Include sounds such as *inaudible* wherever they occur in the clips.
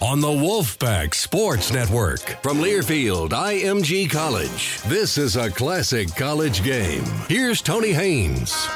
on the Wolfpack Sports Network from Learfield IMG College. This is a classic college game. Here's Tony Haynes.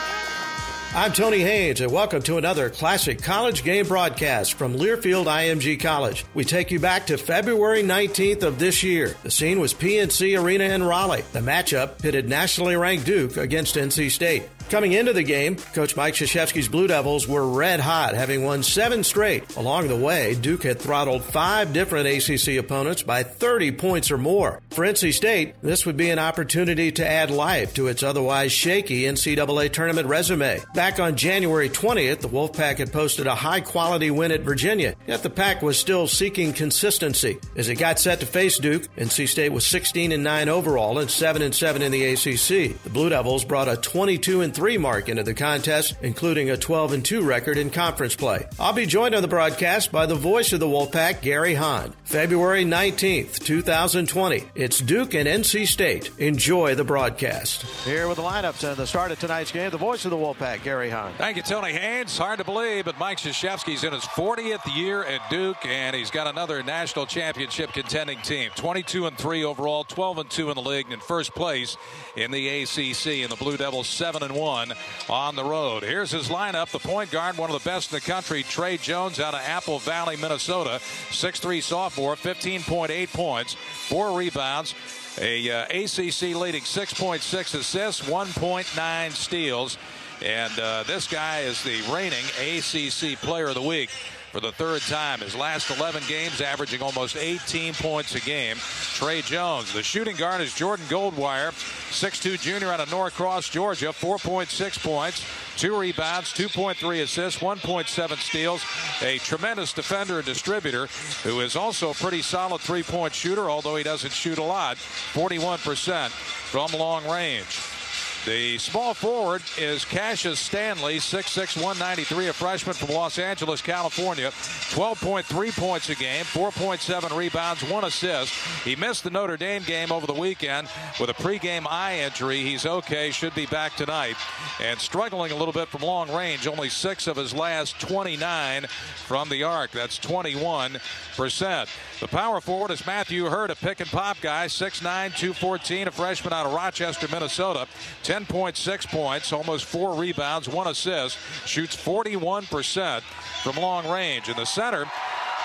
I'm Tony Haynes, and welcome to another classic college game broadcast from Learfield IMG College. We take you back to February 19th of this year. The scene was PNC Arena in Raleigh. The matchup pitted nationally ranked Duke against NC State. Coming into the game, Coach Mike Krzyzewski's Blue Devils were red hot, having won seven straight. Along the way, Duke had throttled five different ACC opponents by 30 points or more. For NC State, this would be an opportunity to add life to its otherwise shaky NCAA tournament resume. Back on January 20th, the Wolfpack had posted a high quality win at Virginia, yet the pack was still seeking consistency. As it got set to face Duke, NC State was 16 and 9 overall and 7 and 7 in the ACC. The Blue Devils brought a 22 and 3 3 mark into the contest, including a 12 and 2 record in conference play. I'll be joined on the broadcast by the voice of the Wolfpack, Gary Hahn. February 19th, 2020. It's Duke and NC State. Enjoy the broadcast. Here with the lineups and the start of tonight's game, the voice of the Wolfpack, Gary Hahn. Thank you, Tony Haynes. Hard to believe, but Mike Krzyzewski's in his 40th year at Duke, and he's got another national championship contending team. 22 and 3 overall, 12 and 2 in the league, and in first place in the ACC. And the Blue Devils 7 and 1 one on the road. Here's his lineup. The point guard, one of the best in the country, Tre Jones out of Apple Valley, Minnesota. 6'3 sophomore, 15.8 points, four rebounds. A uh, ACC leading 6.6 assists, 1.9 steals. And uh, this guy is the reigning ACC Player of the Week for the third time. His last 11 games averaging almost 18 points a game. Tre Jones. The shooting guard is Jordan Goldwire, 6'2 junior out of Norcross, Georgia, 4.6 points, two rebounds, 2.3 assists, 1.7 steals. A tremendous defender and distributor who is also a pretty solid three point shooter, although he doesn't shoot a lot, 41% from long range. The small forward is Cassius Stanley, 6'6", 193, a freshman from Los Angeles, California. 12.3 points a game, 4.7 rebounds, one assist. He missed the Notre Dame game over the weekend with a pregame eye injury. He's okay, should be back tonight. And struggling a little bit from long range, only six of his last 29 from the arc. That's 21%. The power forward is Matthew Hurt, a pick and pop guy, 6'9", 214, a freshman out of Rochester, Minnesota. 10.6 points, almost four rebounds, one assist, shoots 41% from long range. In the center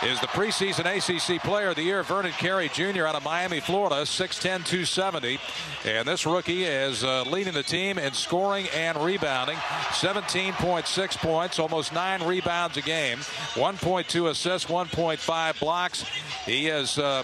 is the preseason ACC Player of the Year, Vernon Carey Jr. out of Miami, Florida, 6'10", 270. And this rookie is uh, leading the team in scoring and rebounding. 17.6 points, almost nine rebounds a game, 1.2 assists, 1.5 blocks. He is... Uh,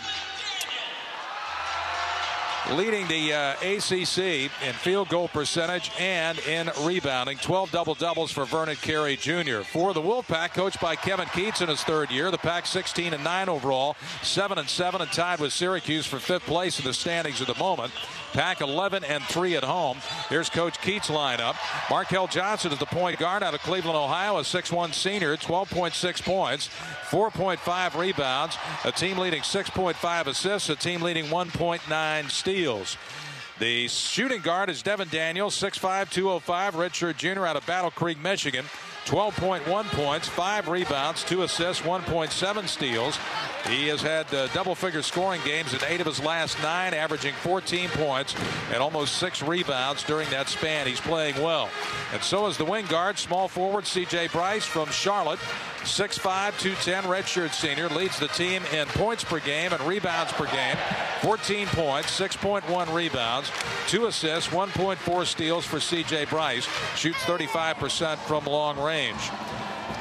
leading the uh, ACC in field goal percentage and in rebounding. 12 double doubles for Vernon Carey Jr. For the Wolfpack, coached by Kevin Keatts in his third year, the Pack 16 and 9 overall, 7 and 7, and tied with Syracuse for fifth place in the standings at the moment. Pack 11 and 3 at home. Here's Coach Keatts' lineup. Markell Johnson is the point guard out of Cleveland, Ohio, a 6'1 senior, 12.6 points, 4.5 rebounds, a team leading 6.5 assists, a team leading 1.9 steals. The shooting guard is Devin Daniels, 6'5, 205, redshirt junior out of Battle Creek, Michigan. 12.1 points, 5 rebounds, 2 assists, 1.7 steals. He has had uh, double figure scoring games in 8 of his last 9, averaging 14 points and almost 6 rebounds during that span. He's playing well. And so is the wing guard, small forward C.J. Bryce from Charlotte. 6'5", 210, redshirt senior, leads the team in points per game and rebounds per game. 14 points, 6.1 rebounds, 2 assists, 1.4 steals for C.J. Bryce. Shoots 35% from long range.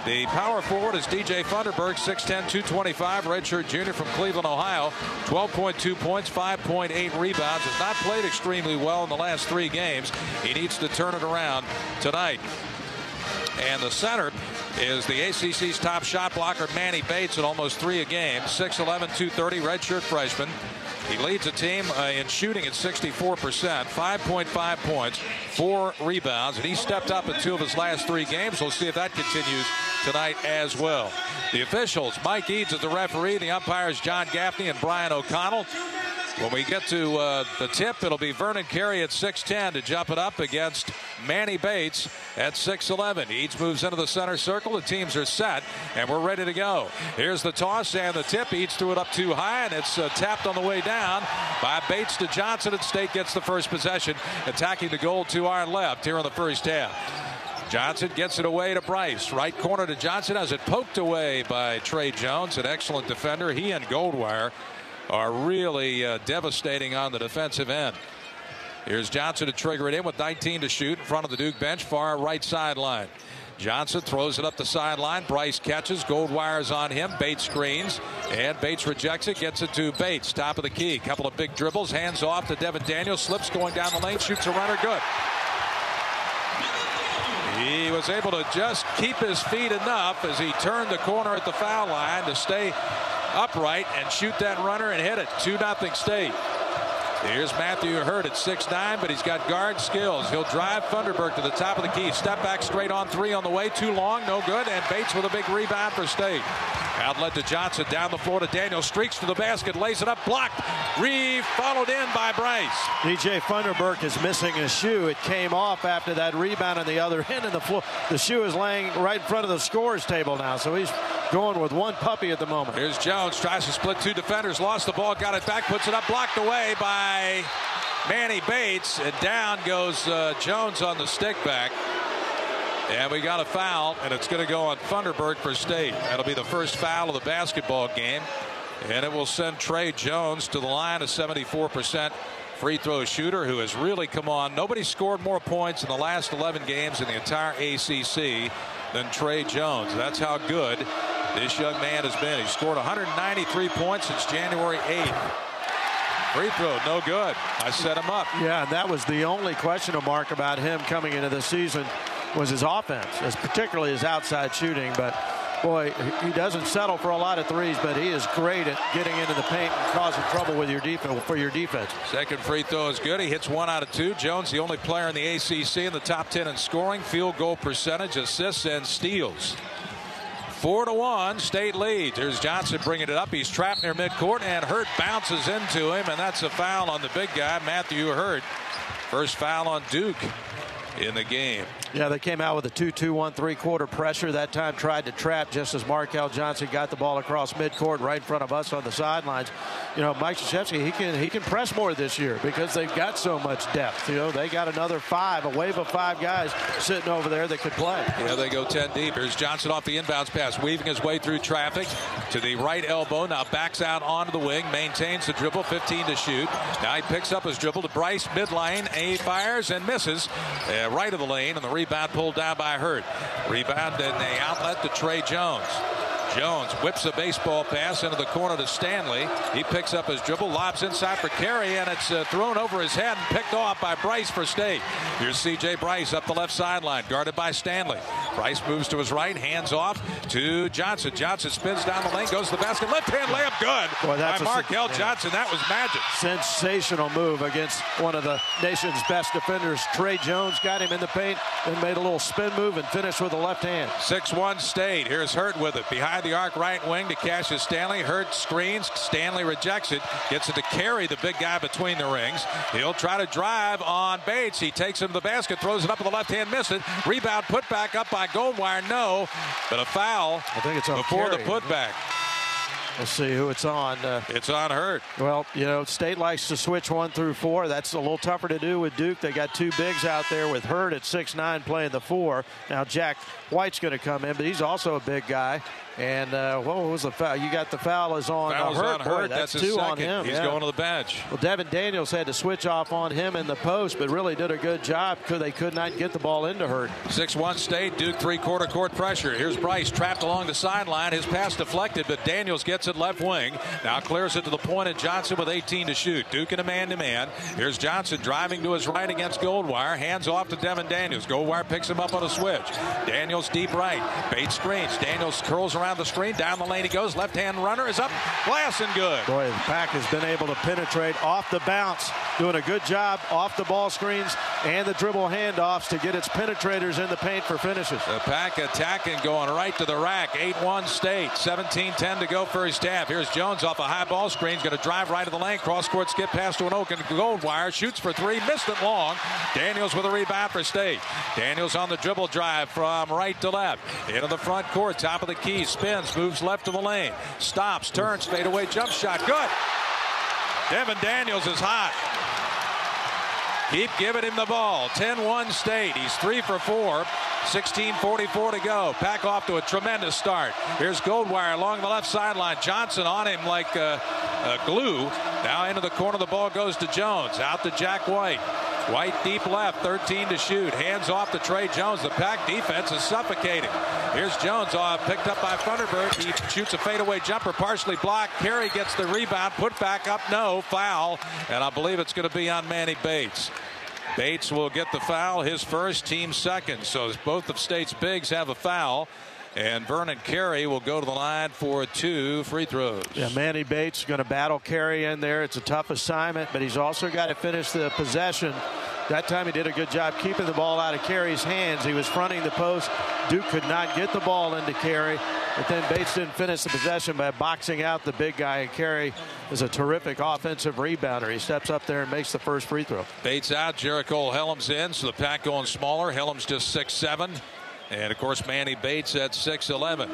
The power forward is DJ Funderburk, 6'10", 225, redshirt junior from Cleveland, Ohio. 12.2 points, 5.8 rebounds. Has not played extremely well in the last three games. He needs to turn it around tonight. And the center is the ACC's top shot blocker, Manny Bates, at almost three a game. 6'11", 230, redshirt freshman. He leads the team uh, in shooting at 64%, 5.5 points, four rebounds, and he stepped up in two of his last three games. We'll see if that continues tonight as well. The officials, Mike Eades is the referee, the umpires, John Gaffney and Brian O'Connell. When we get to uh, the tip, it'll be Vernon Carey at 6'10 to jump it up against Manny Bates at 6'11. Eades moves into the center circle. The teams are set, and we're ready to go. Here's the toss and the tip. Eades threw it up too high, and it's uh, tapped on the way down by Bates to Johnson. And State gets the first possession, attacking the goal to our left here in the first half. Johnson gets it away to Bryce. Right corner to Johnson as it poked away by Tre Jones, an excellent defender. He and Goldwire are really uh, devastating on the defensive end. Here's Johnson to trigger it in with 19 to shoot in front of the Duke bench, far right sideline. Johnson throws it up the sideline. Bryce catches. Goldwire's on him. Bates screens. And Bates rejects it. Gets it to Bates. Top of the key. Couple of big dribbles. Hands off to Devin Daniels. Slips going down the lane. Shoots a runner. Good. He was able to just keep his feet enough as he turned the corner at the foul line to stay upright and shoot that runner and hit it. 2 0 State. Here's Matthew Hurt at 6'9", but he's got guard skills. He'll drive Funderburk to the top of the key. Step back straight on three on the way. Too long, no good. And Bates with a big rebound for State. Outlet to Johnson, down the floor to Daniel. Streaks to the basket, lays it up, blocked. Reeve followed in by Bryce. DJ Funderburk is missing a shoe. It came off after that rebound on the other end, of the floor. The shoe is laying right in front of the scores table now. So he's going with one puppy at the moment. Here's Jones, tries to split two defenders, lost the ball, got it back, puts it up, blocked away by Manny Bates, and down goes uh, Jones on the stick back. And we got a foul, and it's going to go on Funderburk for State. That'll be the first foul of the basketball game. And it will send Tre Jones to the line, a 74% free throw shooter who has really come on. Nobody scored more points in the last 11 games in the entire ACC than Tre Jones. That's how good this young man has been. He scored 193 points since January 8th. Free throw, no good. I set him up. Yeah, and that was the only question mark about him coming into the season was his offense, as particularly his outside shooting. But boy, he doesn't settle for a lot of threes, but he is great at getting into the paint and causing trouble with your defense for your defense. Second free throw is good. He hits one out of two. Jones, the only player in the ACC in the top 10 in scoring, field goal percentage, assists, and steals. Four to one, state lead. There's Johnson bringing it up. He's trapped near midcourt, and Hurt bounces into him, and that's a foul on the big guy, Matthew Hurt. First foul on Duke in the game. Yeah, they came out with a 2-2-1 three-quarter pressure. That time tried to trap just as Markell Johnson got the ball across midcourt right in front of us on the sidelines. You know, Mike Krzyzewski, he can he can press more this year because they've got so much depth. You know, they got another five, a wave of five guys sitting over there that could play. Yeah, they go 10 deep. Here's Johnson off the inbounds pass, weaving his way through traffic to the right elbow. Now backs out onto the wing, maintains the dribble, 15 to shoot. Now he picks up his dribble to Bryce midline. A fires and misses uh, right of the lane, and the rebound pulled down by Hurt. Rebound and the outlet to Tre Jones. Jones whips a baseball pass into the corner to Stanley. He picks up his dribble, lobs inside for Carey, and it's uh, thrown over his head and picked off by Bryce for State. Here's C.J. Bryce up the left sideline, guarded by Stanley. Bryce moves to his right, hands off to Johnson. Johnson spins down the lane, goes to the basket, left hand layup, good Boy, that's by Markell yeah. Johnson. That was magic. Sensational move against one of the nation's best defenders. Tre Jones got him in the paint and made a little spin move and finished with a left hand. 6-1 State. Here's Hurt with it. Behind the arc right wing to Cassius Stanley. Hurt screens. Stanley rejects it. Gets it to Carey the big guy between the rings. He'll try to drive on Bates. He takes him to the basket, throws it up with the left hand, miss it. Rebound put back up by Goldwire. No, but a foul. I think it's on before Carey. the putback. We'll see who it's on. Uh, it's on Hurt. Well, you know, State likes to switch one through four. That's a little tougher to do with Duke. They got two bigs out there with Hurt at six nine playing the four. Now Jack White's going to come in, but he's also a big guy. And uh, what was the foul? You got the foul is on uh, Hurt. On Hurt. Boy, that's, that's two second. on him. He's yeah. going to the bench. Well, Devin Daniels had to switch off on him in the post, but really did a good job because they could not get the ball into Hurt. 6-1 State. Duke three-quarter court pressure. Here's Bryce trapped along the sideline. His pass deflected, but Daniels gets it left wing. Now clears it to the point, and Johnson with 18 to shoot. Duke in a man-to-man. Here's Johnson driving to his right against Goldwire. Hands off to Devin Daniels. Goldwire picks him up on a switch. Daniels deep right. Bates screens. Daniels curls around the screen. Down the lane he goes. Left hand runner is up. Glass and good. Boy, the pack has been able to penetrate off the bounce. Doing a good job off the ball screens and the dribble handoffs to get its penetrators in the paint for finishes. The pack attacking going right to the rack. 8-1 State. 17-10 to go first half. Here's Jones off a high ball screen. He's going to drive right to the lane. Cross court skip pass to an Oaken Goldwire. Shoots for three. Missed it long. Daniels with a rebound for State. Daniels on the dribble drive from right to left. Into the front court. Top of the key. Spins. Moves left of the lane. Stops. Turns. Fade away. Jump shot. Good. Devin Daniels is hot. Keep giving him the ball. 10-1 State. He's three for four. 16:44 to go. Pack off to a tremendous start. Here's Goldwire along the left sideline. Johnson on him like uh, uh, glue. Now into the corner. The ball goes to Jones. Out to Jack White. White deep left, 13 to shoot. Hands off to Tre Jones. The pack defense is suffocating. Here's Jones uh, picked up by Funderburk. He shoots a fadeaway jumper, partially blocked. Carey gets the rebound, put back up, no foul, and I believe it's going to be on Manny Bates. Bates will get the foul, his first, team second. So both of State's bigs have a foul. And Vernon Carey will go to the line for two free throws. Yeah, Manny Bates is going to battle Carey in there. It's a tough assignment, but he's also got to finish the possession. That time he did a good job keeping the ball out of Carey's hands. He was fronting the post. Duke could not get the ball into Carey. But then Bates didn't finish the possession by boxing out the big guy. And Carey is a terrific offensive rebounder. He steps up there and makes the first free throw. Bates out. Jericole Hellems in. So the pack going smaller. Hellems just six seven. And of course, Manny Bates at 6'11.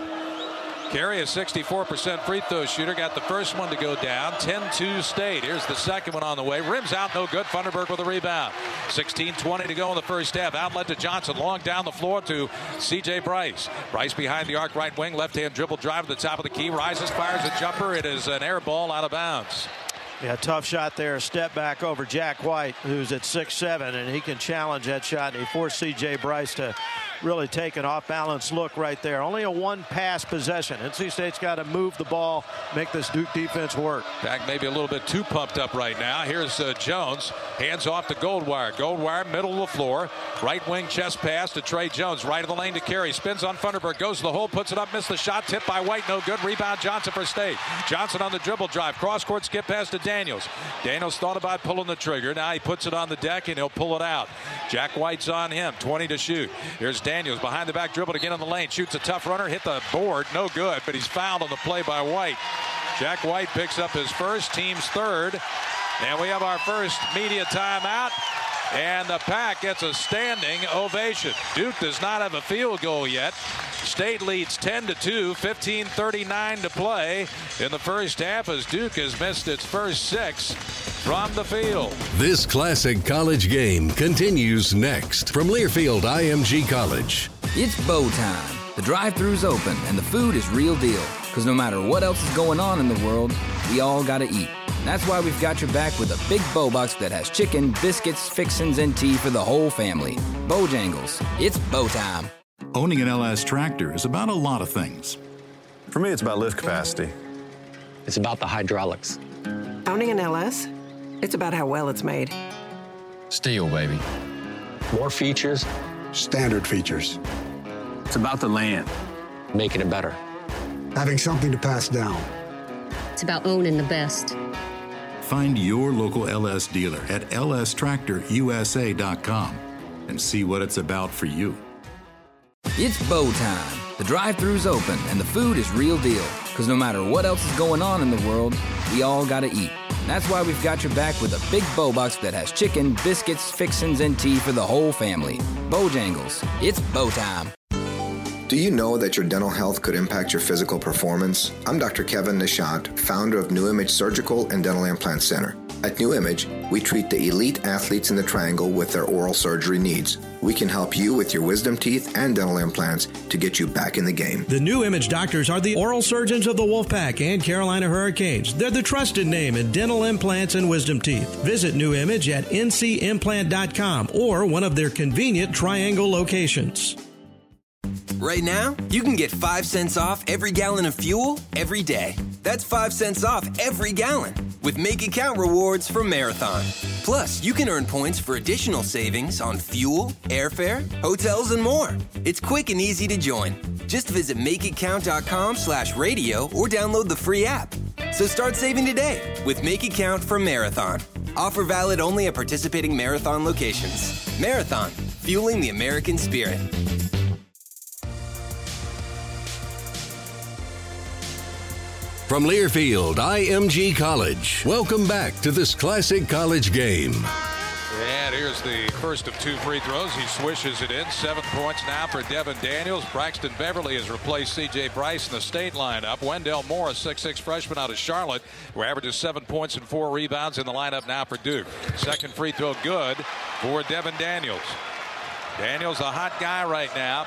Carey, a 64% free throw shooter, got the first one to go down. 10-2 State. Here's the second one on the way. Rims out, no good. Funderburk with a rebound. 16-20 to go in the first half. Outlet to Johnson, long down the floor to C.J. Bryce. Bryce behind the arc, right wing, left-hand dribble drive to the top of the key. Rises, fires a jumper. It is an air ball out of bounds. Yeah, tough shot there. Step back over Jack White, who's at six seven, and he can challenge that shot. And he forced C.J. Bryce to really take an off balance look right there. Only a one pass possession. NC State's got to move the ball, make this Duke defense work. Back maybe a little bit too pumped up right now. Here's uh, Jones. Hands off to Goldwire. Goldwire, middle of the floor. Right wing chest pass to Tre Jones. Right of the lane to Carey. Spins on Funderburk. Goes to the hole. Puts it up. Missed the shot. Tipped by White. No good. Rebound Johnson for State. Johnson on the dribble drive. Cross court skip pass to Daniels. Daniels thought about pulling the trigger. Now he puts it on the deck and he'll pull it out. Jack White's on him. 20 to shoot. Here's Daniels behind the back dribble to get on the lane. Shoots a tough runner. Hit the board. No good, but he's fouled on the play by White. Jack White picks up his first, team's third. And we have our first media timeout. And the pack gets a standing ovation. Duke does not have a field goal yet. State leads 10 to 2, 15:39 to play in the first half as Duke has missed its first six from the field. This classic college game continues next from Learfield IMG College. It's bow time. The drive-thru's open and the food is real deal. Because no matter what else is going on in the world, we all gotta eat. That's why we've got your back with a big bow box that has chicken, biscuits, fixins, and tea for the whole family. Bojangles, it's bow time. Owning an LS tractor is about a lot of things. For me, it's about lift capacity. It's about the hydraulics. Owning an LS, it's about how well it's made. Steel, baby. More features. Standard features. It's about the land. Making it better. Having something to pass down. It's about owning the best. Find your local LS dealer at lstractorusa.com and see what it's about for you. It's bow time. The drive-thru's open and the food is real deal. Because no matter what else is going on in the world, we all gotta eat. That's why we've got your back with a big bow box that has chicken, biscuits, fixins, and tea for the whole family. Bojangles. It's bow time. Do you know that your dental health could impact your physical performance? I'm Dr. Kevin Nishant, founder of New Image Surgical and Dental Implant Center. At New Image, we treat the elite athletes in the triangle with their oral surgery needs. We can help you with your wisdom teeth and dental implants to get you back in the game. The New Image doctors are the oral surgeons of the Wolfpack and Carolina Hurricanes. They're the trusted name in dental implants and wisdom teeth. Visit New Image at ncimplant.com or one of their convenient triangle locations. Right now, you can get 5 cents off every gallon of fuel every day. That's 5 cents off every gallon with Make It Count rewards from Marathon. Plus, you can earn points for additional savings on fuel, airfare, hotels, and more. It's quick and easy to join. Just visit makeitcount.com slash radio or download the free app. So start saving today with Make It Count from Marathon. Offer valid only at participating Marathon locations. Marathon, fueling the American spirit. From Learfield IMG College, welcome back to this classic college game. And here's the first of two free throws. He swishes it in. Seven points now for Devin Daniels. Braxton Beverly has replaced C.J. Bryce in the state lineup. Wendell Moore, a 6'6 freshman out of Charlotte, who averages seven points and four rebounds in the lineup now for Duke. Second free throw good for Devin Daniels. Daniels, a hot guy right now.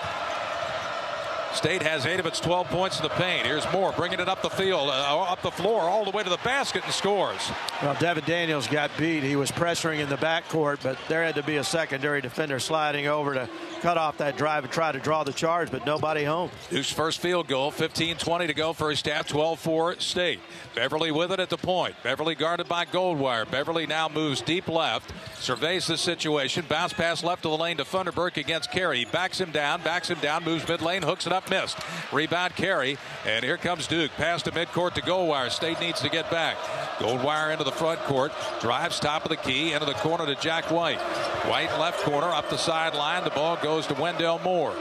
State has eight of its 12 points in the paint. Here's Moore bringing it up the field, uh, up the floor, all the way to the basket and scores. Well, Devin Daniels got beat. He was pressuring in the backcourt, but there had to be a secondary defender sliding over to cut off that drive and try to draw the charge, but nobody home. Duke's first field goal, 15-20 to go for first half, 12-4 State. Beverly with it at the point. Beverly guarded by Goldwire. Beverly now moves deep left, surveys the situation, bounce pass left of the lane to Funderburk against Carey. He backs him down, backs him down, moves mid lane, hooks it up, missed. Rebound Carey, and here comes Duke. Pass to midcourt to Goldwire. State needs to get back. Goldwire into the front court, drives top of the key, into the corner to Jack White. White left corner, up the sideline. The ball goes to Wendell Moore.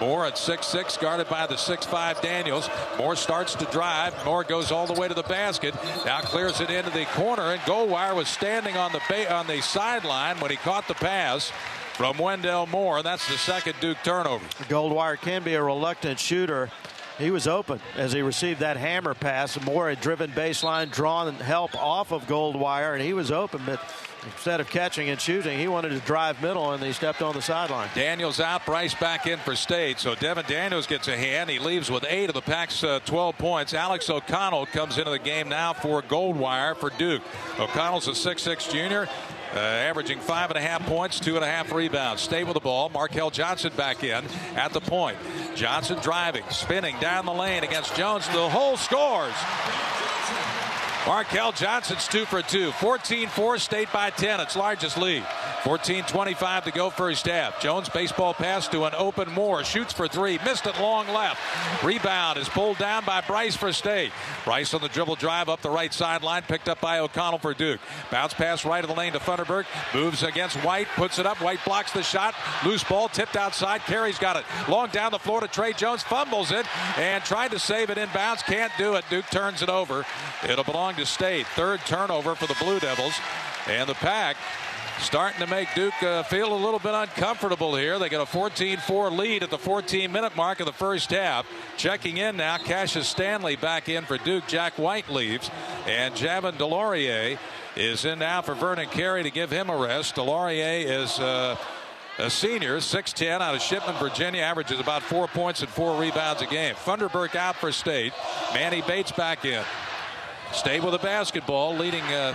Moore at six-six, guarded by the six-five Daniels. Moore starts to drive. Moore goes all the way to the basket. Now clears it into the corner, and Goldwire was standing on the ba- on the sideline when he caught the pass from Wendell Moore. That's the second Duke turnover. Goldwire can be a reluctant shooter. He was open as he received that hammer pass. Moore had driven baseline, drawn help off of Goldwire, and he was open, but instead of catching and shooting, he wanted to drive middle, and he stepped on the sideline. Daniels out, Bryce back in for State. So Devin Daniels gets a hand. He leaves with eight of the Pack's uh, 12 points. Alex O'Connell comes into the game now for Goldwire for Duke. O'Connell's a 6'6 junior. Uh, averaging five and a half points, two and a half rebounds. Stay with the ball. Markell Johnson back in at the point. Johnson driving, spinning down the lane against Jones. The hole scores. Markell Johnson's two for two. 14-4, State by 10, its largest lead. 14-25 to go first half. Jones baseball pass to an open Moore. Shoots for three. Missed it long left. Rebound is pulled down by Bryce for State. Bryce on the dribble drive up the right sideline. Picked up by O'Connell for Duke. Bounce pass right of the lane to Funderburk. Moves against White. Puts it up. White blocks the shot. Loose ball tipped outside. Carey's got it. Long down the floor to Tre Jones. Fumbles it and tried to save it inbounds. Can't do it. Duke turns it over. It'll belong to State. Third turnover for the Blue Devils. And the pack starting to make Duke uh, feel a little bit uncomfortable here. They get a 14-4 lead at the 14-minute mark of the first half. Checking in now, Cassius Stanley back in for Duke. Jack White leaves, and Javin DeLaurier is in now for Vernon Carey to give him a rest. DeLaurier is. Uh, a senior, 6'10 out of Shipman, Virginia, averages about four points and four rebounds a game. Funderburk out for State. Manny Bates back in. State with the basketball, leading uh,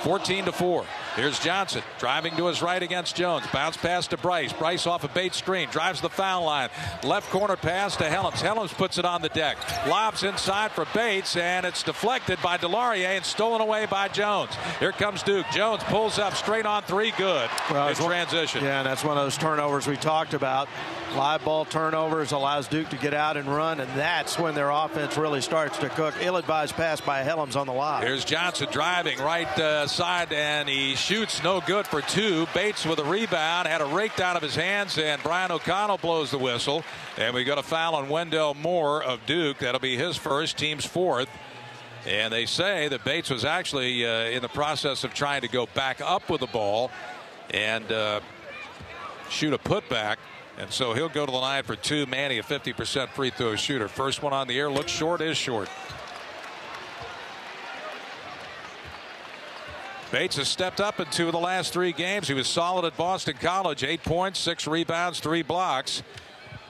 14 to 4. Here's Johnson driving to his right against Jones. Bounce pass to Bryce. Bryce off a bait screen. Drives the foul line. Left corner pass to Hellems. Hellems puts it on the deck. Lobs inside for Bates, and it's deflected by DeLaurier and stolen away by Jones. Here comes Duke. Jones pulls up straight on three. Good. Well, in transition. Yeah, and that's one of those turnovers we talked about. Live ball turnovers allows Duke to get out and run, and that's when their offense really starts to cook. Ill-advised pass by Hellems on the lob. Here's Johnson driving right uh, side, and he shoots no good for two. Bates with a rebound, had a raked out of his hands, and Brian O'Connell blows the whistle. And we got a foul on Wendell Moore of Duke. That'll be his first, team's fourth. And they say that Bates was actually uh, in the process of trying to go back up with the ball and uh, shoot a putback. And so he'll go to the line for two. Manny, a 50% free throw shooter. First one on the air looks short, is short. Bates has stepped up in two of the last three games. He was solid at Boston College, eight points, six rebounds, three blocks.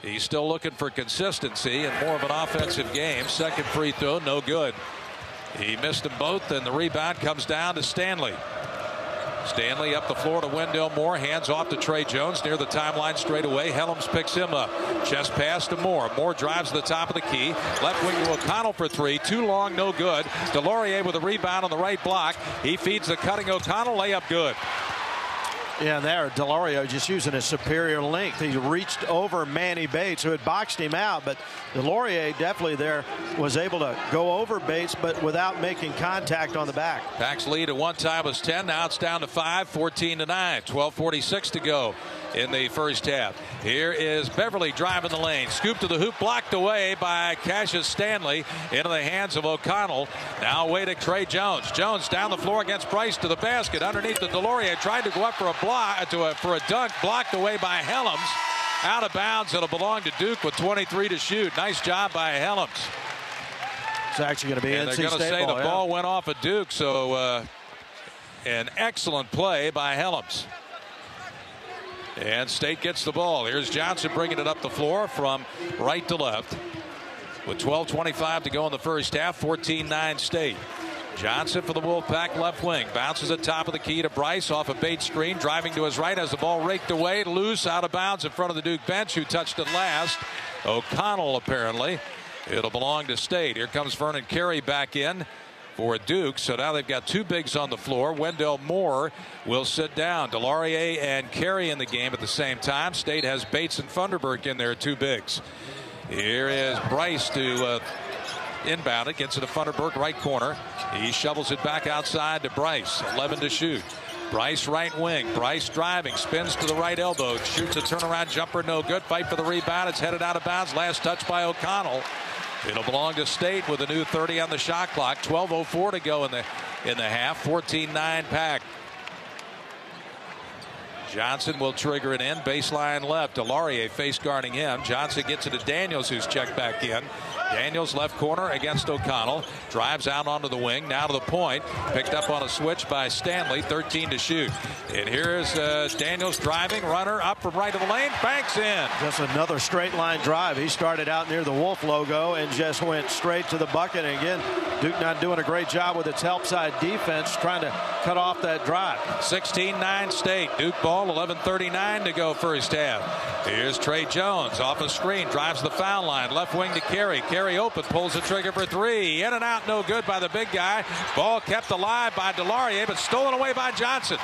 He's still looking for consistency and more of an offensive game. Second free throw, no good. He missed them both, and the rebound comes down to Stanley. Stanley up the floor to Wendell Moore. Hands off to Tre Jones near the timeline straight away. Hellems picks him up. Chest pass to Moore. Moore drives to the top of the key. Left wing to O'Connell for three. Too long, no good. DeLaurier with a rebound on the right block. He feeds the cutting O'Connell. Layup good. Yeah, there, DeLaurier just using his superior length. He reached over Manny Bates, who had boxed him out, but DeLaurier definitely there was able to go over Bates, but without making contact on the back. Pack's lead at one time was 10. Now it's down to 5, 14 to 9. 12.46 to go in the first half. Here is Beverly driving the lane. Scoop to the hoop, blocked away by Cassius Stanley into the hands of O'Connell. Now away to Tre Jones. Jones down the floor against Price to the basket. Underneath the DeLaurier, tried to go up for a block, to a, for a dunk, blocked away by Hellems. Out of bounds. It'll belong to Duke with 23 to shoot. Nice job by Hellems. It's actually going to be and NC they're going to say ball, the yeah. ball went off of Duke, so uh, an excellent play by Hellems. And State gets the ball. Here's Johnson bringing it up the floor from right to left. With 12.25 to go in the first half, 14 9 State. Johnson for the Wolfpack left wing. Bounces at top of the key to Bryce off a bait screen. Driving to his right as the ball raked away. Loose out of bounds in front of the Duke bench who touched it last. O'Connell apparently. It'll belong to State. Here comes Vernon Carey back in for Duke. So now they've got two bigs on the floor. Wendell Moore will sit down. DeLaurier and Carey in the game at the same time. State has Bates and Funderburk in there, two bigs. Here is Bryce to uh, inbound it. Gets it to Funderburk, right corner. He shovels it back outside to Bryce. 11 to shoot. Bryce right wing. Bryce driving. Spins to the right elbow. Shoots a turnaround jumper. No good. Fight for the rebound. It's headed out of bounds. Last touch by O'Connell. It'll belong to State with a new 30 on the shot clock. 12:04 to go in the in the half. 14-9 pack. Johnson will trigger it in. Baseline left. DeLaurier face guarding him. Johnson gets it to Daniels, who's checked back in. Daniels left corner against O'Connell. Drives out onto the wing. Now to the point. Picked up on a switch by Stanley. 13 to shoot. And here's uh, Daniels driving. Runner up from right of the lane. Banks in. Just another straight line drive. He started out near the Wolf logo and just went straight to the bucket. And again, Duke not doing a great job with its help side defense, trying to cut off that drive. 16-9 State. Duke ball. 11:39 to go first half. Here's Tre Jones off a screen. Drives the foul line. Left wing to Carey. Carey open. Pulls the trigger for three. In and out. No good by the big guy. Ball kept alive by DeLaurier, but stolen away by Johnson.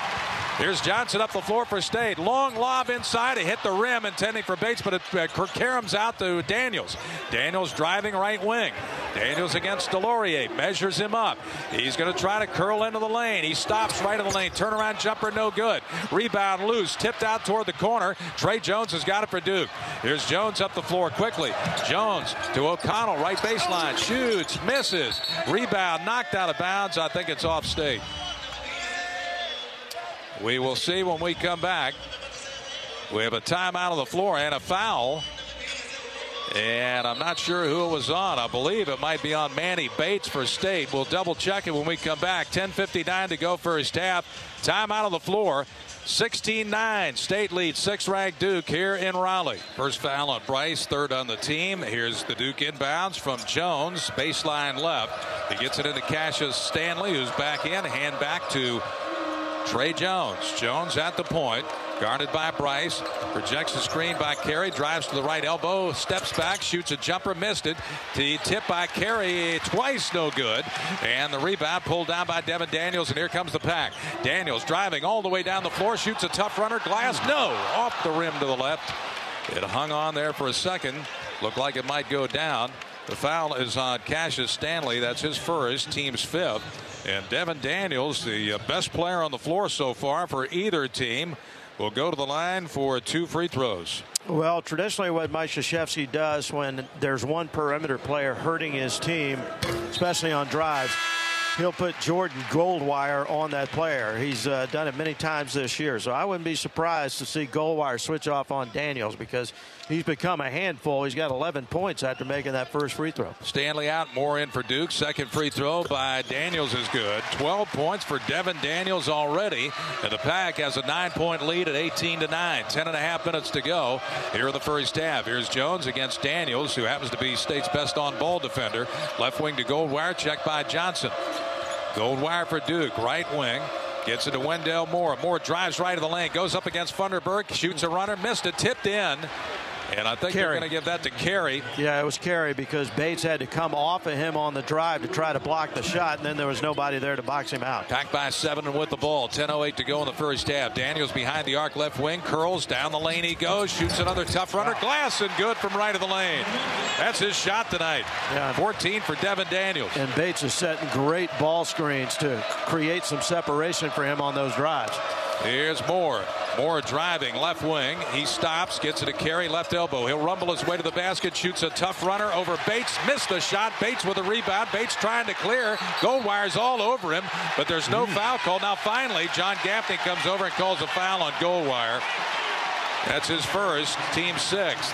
Here's Johnson up the floor for State. Long lob inside. It hit the rim, intending for Bates, but it uh, Karams out to Daniels. Daniels driving right wing. Daniels against DeLaurier. Measures him up. He's going to try to curl into the lane. He stops right in the lane. Turnaround jumper, no good. Rebound loose. Tipped out toward the corner. Tre Jones has got it for Duke. Here's Jones up the floor quickly. Jones to O'Connell. Right baseline. Shoots. Misses. Rebound knocked out of bounds. I think it's off state. We will see when we come back. We have a timeout on the floor and a foul. And I'm not sure who it was on. I believe it might be on Manny Bates for State. We'll double check it when we come back. 10.59 to go first half. Timeout on the floor. 16-9. State leads six-ranked Duke here in Raleigh. First foul on Bryce, third on the team. Here's the Duke inbounds from Jones, baseline left. He gets it into Cassius Stanley, who's back in. Hand back to Tre Jones. Jones at the point. Guarded by Bryce. Projects the screen by Carey. Drives to the right elbow. Steps back. Shoots a jumper. Missed it. The tip by Carey twice. No good. And the rebound pulled down by Devin Daniels. And here comes the pack. Daniels driving all the way down the floor. Shoots a tough runner. Glass. No. Off the rim to the left. It hung on there for a second. Looked like it might go down. The foul is on Cassius Stanley. That's his first, team's fifth. And Devin Daniels, the uh, best player on the floor so far for either team, will go to the line for two free throws. Well, traditionally, what Mike Krzyzewski does when there's one perimeter player hurting his team, especially on drives, he'll put Jordan Goldwire on that player. He's uh, done it many times this year. So I wouldn't be surprised to see Goldwire switch off on Daniels because he's become a handful. He's got 11 points after making that first free throw. Stanley out, more in for Duke. Second free throw by Daniels is good. 12 points for Devin Daniels already. And the pack has a nine point lead at 18 to 9. 10 and a half minutes to go here in the first half. Here's Jones against Daniels, who happens to be state's best on ball defender. Left wing to Goldwire, checked by Johnson. Goldwire for Duke, right wing. Gets it to Wendell Moore. Moore drives right of the lane, goes up against Funderburk, shoots a runner, missed it, tipped in. And I think Carey. they're going to give that to Carey. Yeah, it was Carey because Bates had to come off of him on the drive to try to block the shot, and then there was nobody there to box him out. Packed by seven and with the ball. 10.08 to go in the first half. Daniels behind the arc left wing. Curls down the lane he goes. Shoots another tough runner. Glass and good from right of the lane. That's his shot tonight. Yeah. 14 for Devin Daniels. And Bates is setting great ball screens to create some separation for him on those drives. Here's Moore. Moore driving left wing. He stops, gets it to Carey left elbow. He'll rumble his way to the basket, shoots a tough runner over Bates. Missed the shot. Bates with a rebound. Bates trying to clear. Goldwire's all over him, but there's no foul call. Now finally, John Gaffney comes over and calls a foul on Goldwire. That's his first, team sixth.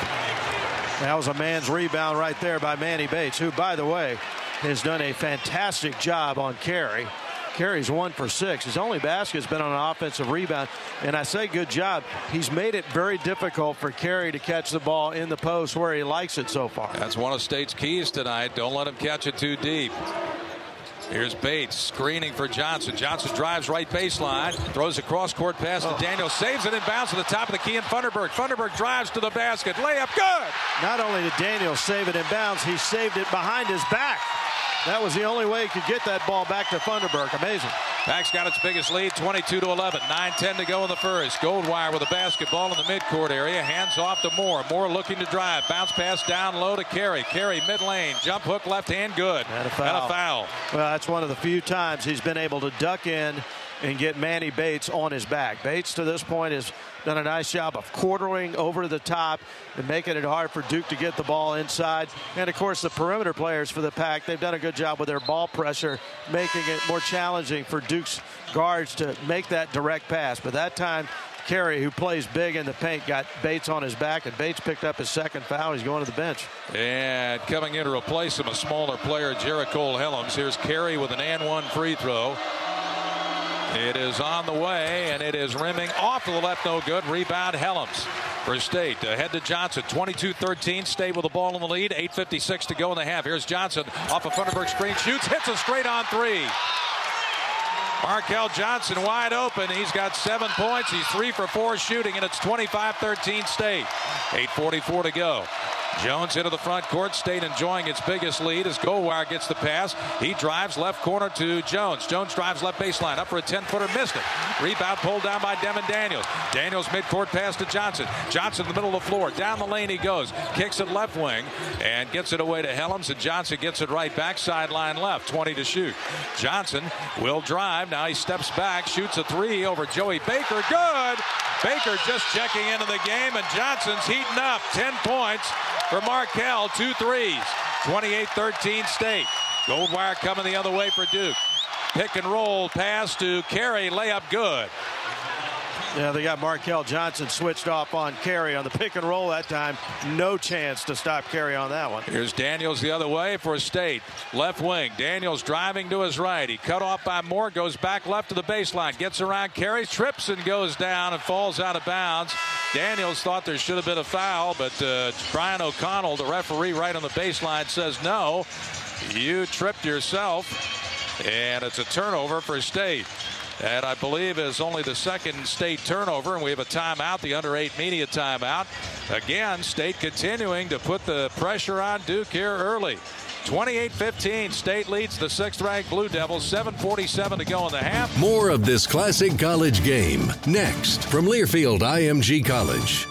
That was a man's rebound right there by Manny Bates, who, by the way, has done a fantastic job on Carey. Carey's one for six. His only basket's been on an offensive rebound. And I say good job. He's made it very difficult for Carey to catch the ball in the post where he likes it so far. That's one of State's keys tonight. Don't let him catch it too deep. Here's Bates screening for Johnson. Johnson drives right baseline, throws a cross court pass to oh. Daniel, saves it in bounds to the top of the key in Funderburk. Funderburk drives to the basket, layup good. Not only did Daniel save it in bounds, he saved it behind his back. That was the only way he could get that ball back to Funderburk. Amazing. Pack's got its biggest lead, 22 to 11. 9-10 to go in the first. Goldwire with a basketball in the midcourt area. Hands off to Moore. Moore looking to drive. Bounce pass down low to Carey. Carey mid lane. Jump hook left hand good. And a foul. And a foul. Well, that's one of the few times he's been able to duck in and get Manny Bates on his back. Bates to this point has done a nice job of quartering over the top and making it hard for Duke to get the ball inside. And of course, the perimeter players for the pack, they've done a good job with their ball pressure, making it more challenging for Duke's guards to make that direct pass. But that time, Carey, who plays big in the paint, got Bates on his back, and Bates picked up his second foul. He's going to the bench. And coming in to replace him, a smaller player, Jericole Hellems. Here's Carey with an and one free throw. It is on the way, and it is rimming off to the left, no good. Rebound, Hellems for State. Uh, Ahead to Johnson, 22-13. State with the ball in the lead. 8.56 to go in the half. Here's Johnson off a of Funderburk screen. Shoots, hits a straight on three. Markell Johnson wide open. He's got seven points. He's three for four shooting, and it's 25-13 State. 8.44 to go. Jones into the front court. State enjoying its biggest lead as Goldwire gets the pass. He drives left corner to Jones. Jones drives left baseline up for a 10-footer. Missed it. Rebound pulled down by Devin Daniels. Daniels midcourt pass to Johnson. Johnson in the middle of the floor. Down the lane he goes. Kicks it left wing and gets it away to Hellems. And Johnson gets it right back sideline left. 20 to shoot. Johnson will drive. Now he steps back. Shoots a three over Joey Baker. Good. Baker just checking into the game. And Johnson's heating up. 10 points for Markell. Two threes. 28-13 State. Goldwire coming the other way for Duke. Pick and roll pass to Carey. Layup good. Yeah, they got Markell Johnson switched off on Carey on the pick and roll that time. No chance to stop Carey on that one. Here's Daniels the other way for State. Left wing. Daniels driving to his right. He cut off by Moore, goes back left to the baseline, gets around Carey, trips and goes down and falls out of bounds. Daniels thought there should have been a foul, but uh, Brian O'Connell, the referee right on the baseline, says no. You tripped yourself, and it's a turnover for State. And I believe is only the second state turnover, and we have a timeout, the under eight media timeout. Again, state continuing to put the pressure on Duke here early. 28-15, state leads the sixth-ranked Blue Devils. 7:47 to go in the half. More of this classic college game next from Learfield IMG College.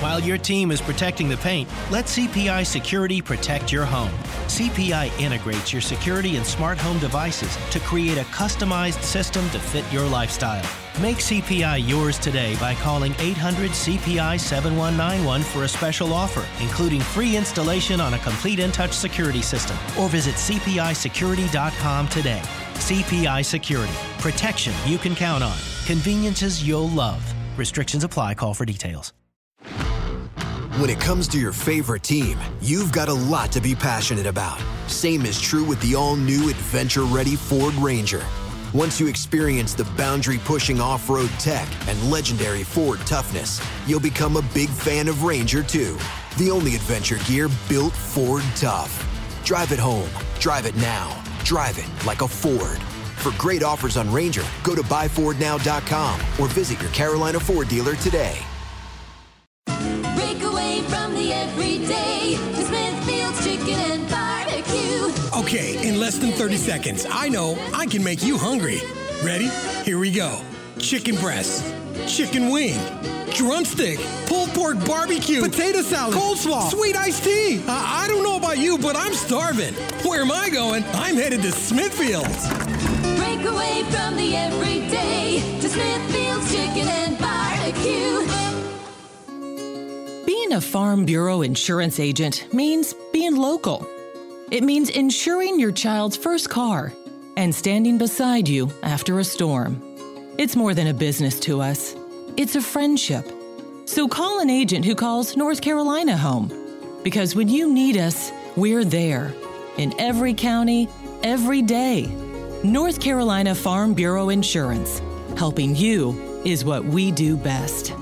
While your team is protecting the paint, let CPI Security protect your home. CPI integrates your security and smart home devices to create a customized system to fit your lifestyle. Make CPI yours today by calling 800 CPI 7191 for a special offer, including free installation on a complete InTouch security system, or visit CPISecurity.com today. CPI Security. Protection you can count on. Conveniences you'll love. Restrictions apply. Call for details. When it comes to your favorite team, you've got a lot to be passionate about. Same is true with the all new adventure ready Ford Ranger. Once you experience the boundary pushing off road tech and legendary Ford toughness, you'll become a big fan of Ranger too. The only adventure gear built Ford tough. Drive it home, drive it now, drive it like a Ford. For great offers on Ranger, go to buyfordnow.com or visit your Carolina Ford dealer today. Break away from the everyday to Smithfield's Chicken and Barbecue. Okay, in less than 30 seconds, I know I can make you hungry. Ready? Here we go. Chicken breast, chicken wing, drumstick, pulled pork barbecue, potato salad, coleslaw, sweet iced tea. I, I don't know about you, but I'm starving. Where am I going? I'm headed to Smithfield's. Break away from the everyday to Smithfield's Chicken and Barbecue. Being a Farm Bureau insurance agent means being local. It means insuring your child's first car and standing beside you after a storm. It's more than a business to us, it's a friendship. So call an agent who calls North Carolina home. Because when you need us, we're there. In every county, every day. North Carolina Farm Bureau Insurance. Helping you is what we do best.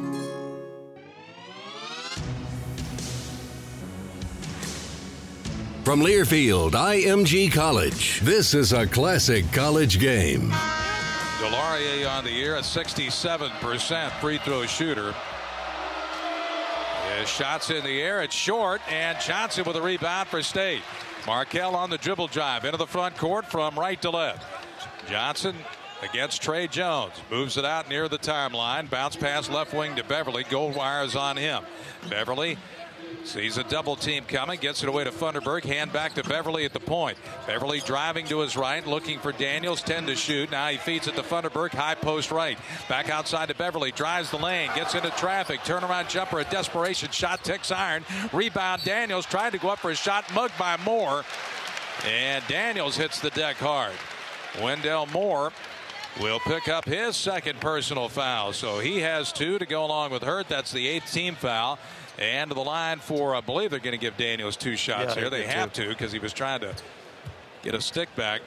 From Learfield IMG College, this is a classic college game. DeLaurier on the year, a 67% free throw shooter. His shots in the air, it's short, and Johnson with a rebound for State. Markell on the dribble drive into the front court from right to left. Johnson against Tre Jones. Moves it out near the timeline. Bounce pass left wing to Beverly. Goldwire's on him. Beverly sees a double team coming. Gets it away to Funderburk. Hand back to Beverly at the point. Beverly driving to his right. Looking for Daniels. 10 to shoot. Now he feeds it to Funderburk. High post right. Back outside to Beverly. Drives the lane. Gets into traffic. Turnaround jumper. A desperation shot. Ticks iron. Rebound Daniels. Tried to go up for a shot. Mugged by Moore. And Daniels hits the deck hard. Wendell Moore will pick up his second personal foul. So he has two to go along with Hurt. That's the eighth team foul. And to the line for, I believe they're going to give Daniels two shots Yeah, here. they have to because he was trying to get a stick back.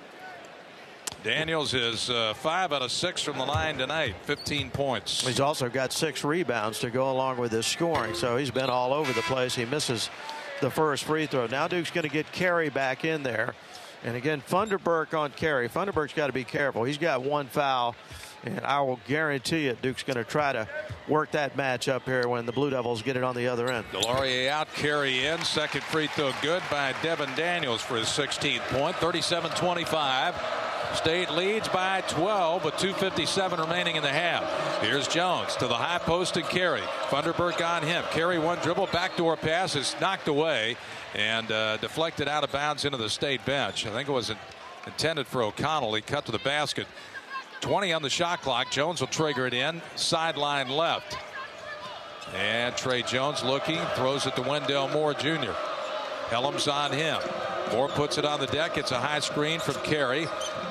Daniels is uh, five out of six from the line tonight, 15 points. He's also got six rebounds to go along with his scoring, so he's been all over the place. He misses the first free throw. Now Duke's going to get Carey back in there. And again, Funderburk on Carey. Funderburk's got to be careful. He's got one foul, and I will guarantee you Duke's going to try to work that match up here when the Blue Devils get it on the other end. DeLaurier out, Carey in. Second free throw good by Devin Daniels for his 16th point. 37 25. State leads by 12 with 2.57 remaining in the half. Here's Jones to the high post and Carey. Funderburk on him. Carey one dribble. Backdoor pass is knocked away and uh, deflected out of bounds into the state bench. I think it was intended for O'Connell. He cut to the basket. 20 on the shot clock. Jones will trigger it in. Sideline left. And Tre Jones looking, throws it to Wendell Moore Jr. Hellems on him. Moore puts it on the deck. It's a high screen from Carey.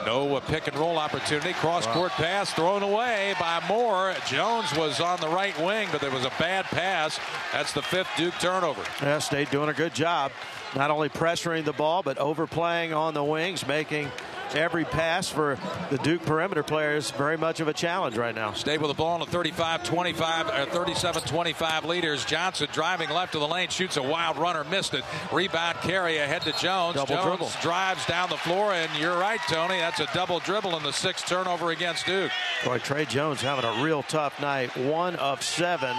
No pick and roll opportunity. Cross court pass thrown away by Moore. Jones was on the right wing, but there was a bad pass. That's the fifth Duke turnover. Yeah, State doing a good job, not only pressuring the ball, but overplaying on the wings, making every pass for the Duke perimeter player is very much of a challenge right now. Stayed with the ball in a 35-25 or 37-25 leaders. Johnson driving left of the lane, shoots a wild runner, missed it. Rebound Carey ahead to Jones. Double Jones dribble. drives down the floor, and you're right, Tony. That's a double dribble in the sixth turnover against Duke. Boy, Tre Jones having a real tough night. One of seven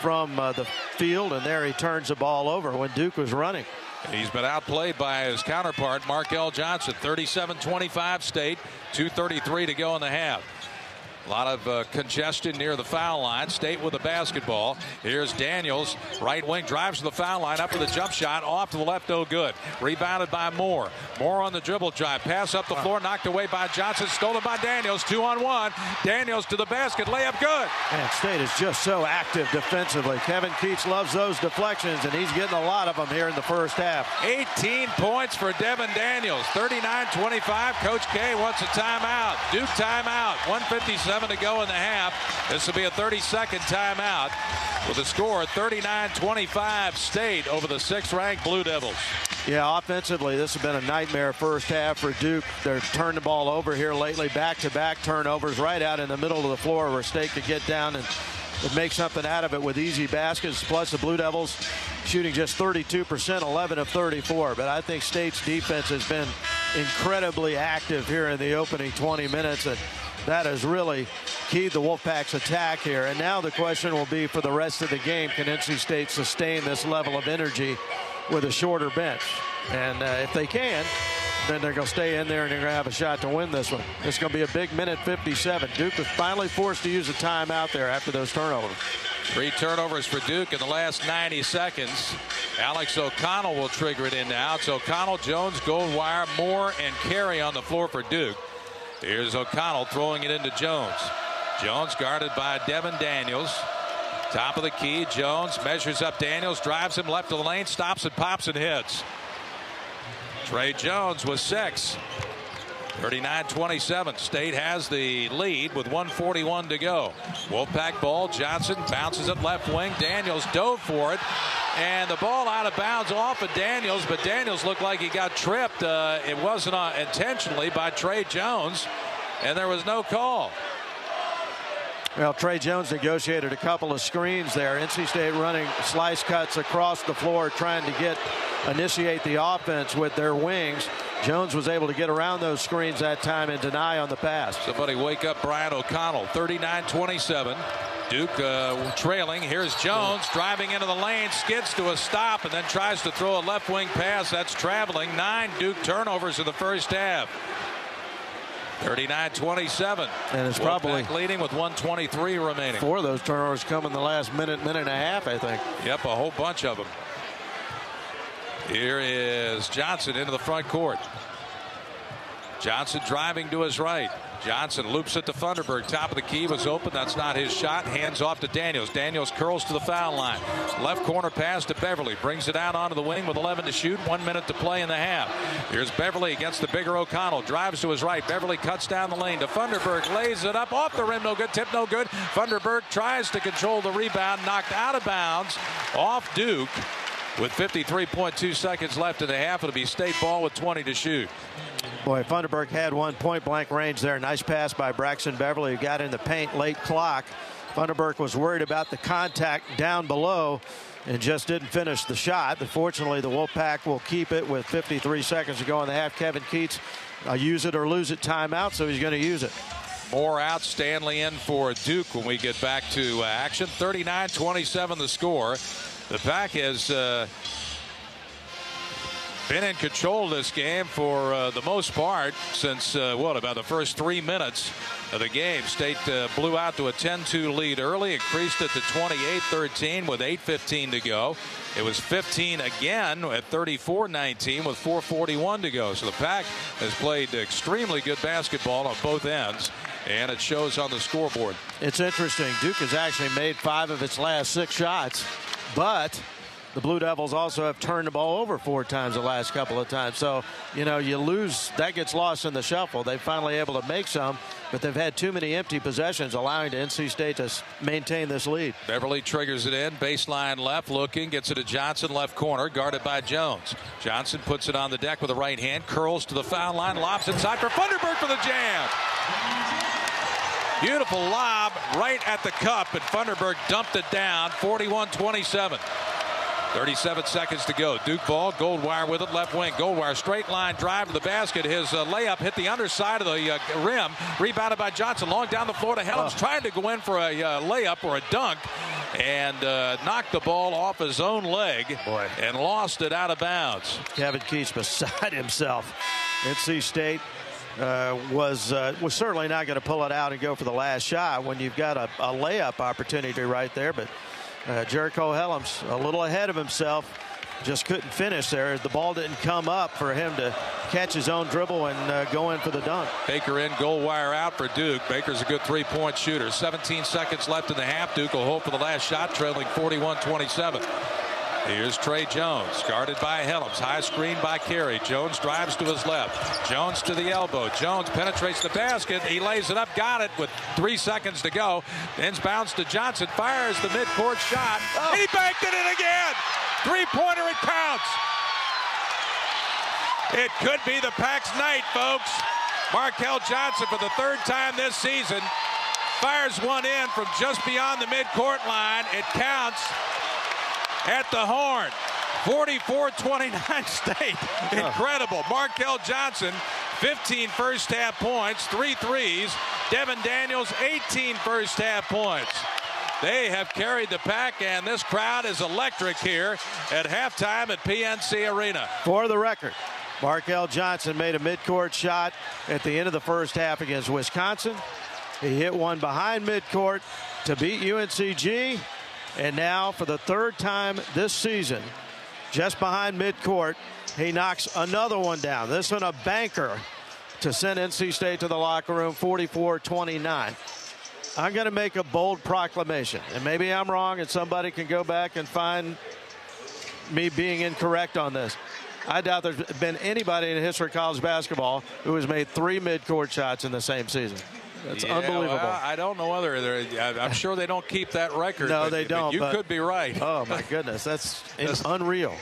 from uh, the field, and there he turns the ball over when Duke was running. He's been outplayed by his counterpart, Markell Johnson. 37-25 state, 2.33 to go in the half. A lot of uh, congestion near the foul line. State with the basketball. Here's Daniels. Right wing drives to the foul line. Up for the jump shot. Off to the left. No good. Rebounded by Moore. Moore on the dribble drive. Pass up the floor. Knocked away by Johnson. Stolen by Daniels. Two on one. Daniels to the basket. Layup good. And State is just so active defensively. Kevin Keatts loves those deflections, and he's getting a lot of them here in the first half. 18 points for Devin Daniels. 39-25. Coach K wants a timeout. Duke timeout. 157 to go in the half. This will be a 30-second timeout with a score 39-25 State over the sixth-ranked Blue Devils. Yeah, offensively, this has been a nightmare first half for Duke. They're turned the ball over here lately, back-to-back turnovers right out in the middle of the floor where State could get down and make something out of it with easy baskets. Plus, the Blue Devils shooting just 32%, 11 of 34. But I think State's defense has been incredibly active here in the opening 20 minutes, and that has really keyed the Wolfpack's attack here. And now the question will be for the rest of the game, can NC State sustain this level of energy with a shorter bench? And uh, if they can, then they're going to stay in there and they're going to have a shot to win this one. It's going to be a big minute 57. Duke was finally forced to use a timeout there after those turnovers. Three turnovers for Duke in the last 90 seconds. Alex O'Connell will trigger it in now. It's O'Connell, Jones, Goldwire, Moore, and Carey on the floor for Duke. Here's O'Connell throwing it into Jones. Jones guarded by Devin Daniels. Top of the key, Jones measures up Daniels, drives him left of the lane, stops and pops and hits. Trey Jones with six. 39-27. State has the lead with 141 to go. Wolfpack ball. Johnson bounces it left wing. Daniels dove for it. And the ball out of bounds off of Daniels, but Daniels looked like he got tripped. Uh, it wasn't uh, intentionally by Trey Jones, and there was no call. Well, Tre Jones negotiated a couple of screens there. NC State running slice cuts across the floor, trying to get initiate the offense with their wings. Jones was able to get around those screens that time and deny on the pass. Somebody wake up Brian O'Connell. 39-27. Duke uh, trailing. Here's Jones driving into the lane, skids to a stop, and then tries to throw a left wing pass. That's traveling. Nine Duke turnovers in the first half. 39-27. And it's Wolfpack probably leading with 123 remaining. Four of those turnovers come in the last minute, minute and a half, I think. Yep, a whole bunch of them. Here is Johnson into the front court. Johnson driving to his right. Johnson loops it to Funderburk. Top of the key was open. That's not his shot. Hands off to Daniels. Daniels curls to the foul line. Left corner pass to Beverly. Brings it out onto the wing with 11 to shoot. One minute to play in the half. Here's Beverly against the bigger O'Connell. Drives to his right. Beverly cuts down the lane to Funderburk. Lays it up off the rim. No good. Tip no good. Funderburk tries to control the rebound. Knocked out of bounds off Duke. With 53.2 seconds left in the half, it'll be state ball with 20 to shoot. Boy, Funderburk had one point blank range there. Nice pass by Braxton Beverly, who got in the paint late clock. Funderburk was worried about the contact down below and just didn't finish the shot. But fortunately, the Wolfpack will keep it with 53 seconds to go in the half. Kevin Keatts, uh, use it or lose it timeout, so he's going to use it. Moore out, Stanley in for Duke when we get back to uh, action. 39-27 the score. The Pack has uh, been in control this game for uh, the most part since, uh, what, about the first three minutes of the game. State uh, blew out to a 10-2 lead early, increased it to 28-13 with 8.15 to go. It was 15 again at 34-19 with 4.41 to go. So the Pack has played extremely good basketball on both ends, and it shows on the scoreboard. It's interesting. Duke has actually made five of its last six shots, but the Blue Devils also have turned the ball over four times the last couple of times. So, you know, you lose, that gets lost in the shuffle. They finally able to make some. But they've had too many empty possessions, allowing to NC State to maintain this lead. Beverly triggers it in, baseline left, looking, gets it to Johnson, left corner, guarded by Jones. Johnson puts it on the deck with the right hand, curls to the foul line, lobs inside for Funderburk for the jam. Beautiful lob right at the cup, and Funderburk dumped it down 41 27. 37 seconds to go. Duke ball, Goldwire with it, left wing. Goldwire straight line drive to the basket. His uh, layup hit the underside of the uh, rim, rebounded by Johnson. Long down the floor to Hellems, oh. trying to go in for a uh, layup or a dunk, and uh, knocked the ball off his own leg Boy. and lost it out of bounds. Kevin Keatts beside *laughs* himself. NC State uh, was uh, was certainly not going to pull it out and go for the last shot when you've got a, a layup opportunity right there. But uh, Jericole Hellems a little ahead of himself. Just couldn't finish there. The ball didn't come up for him to catch his own dribble and uh, go in for the dunk. Baker in, Goldwire out for Duke. Baker's a good three point shooter. 17 seconds left in the half. Duke will hope for the last shot, trailing 41 27. Here's Tre Jones, guarded by Hellems. High screen by Carey. Jones drives to his left. Jones to the elbow. Jones penetrates the basket. He lays it up, got it with three seconds to go. Ends bounce to Johnson. Fires the midcourt shot. Oh. He banked it in again. Three pointer, it counts. It could be the Pack's night, folks. Markell Johnson, for the third time this season, fires one in from just beyond the midcourt line. It counts at the horn. 44-29 *laughs* State. Incredible. Markell Johnson, 15 first half points, three threes. Devin Daniels, 18 first half points. They have carried the pack, and this crowd is electric here at halftime at PNC Arena. For the record, Markell Johnson made a midcourt shot at the end of the first half against Wisconsin. He hit one behind midcourt to beat UNCG. And now, for the third time this season, just behind midcourt, he knocks another one down. This one a banker to send NC State to the locker room 44 29. I'm going to make a bold proclamation, and maybe I'm wrong, and somebody can go back and find me being incorrect on this. I doubt there's been anybody in the history of college basketball who has made three midcourt shots in the same season. That's yeah, unbelievable. Well, I don't know whether I'm sure they don't keep that record. no, but, they don't. you could be right. *laughs* Oh my goodness, that's *laughs* it's unreal.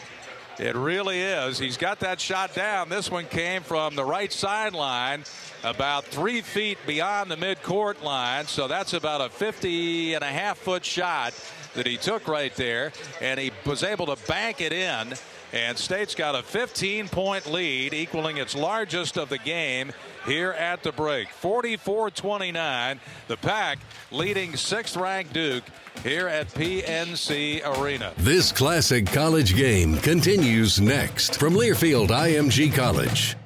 It really is. He's got that shot down. This one came from the right sideline, about three feet beyond the midcourt line. So that's about a 50 and a half foot shot that he took right there, and he was able to bank it in. And State's got a 15 point lead, equaling its largest of the game here at the break. 44 29. The pack leading sixth ranked Duke here at PNC Arena. This classic college game continues next from Learfield IMG College.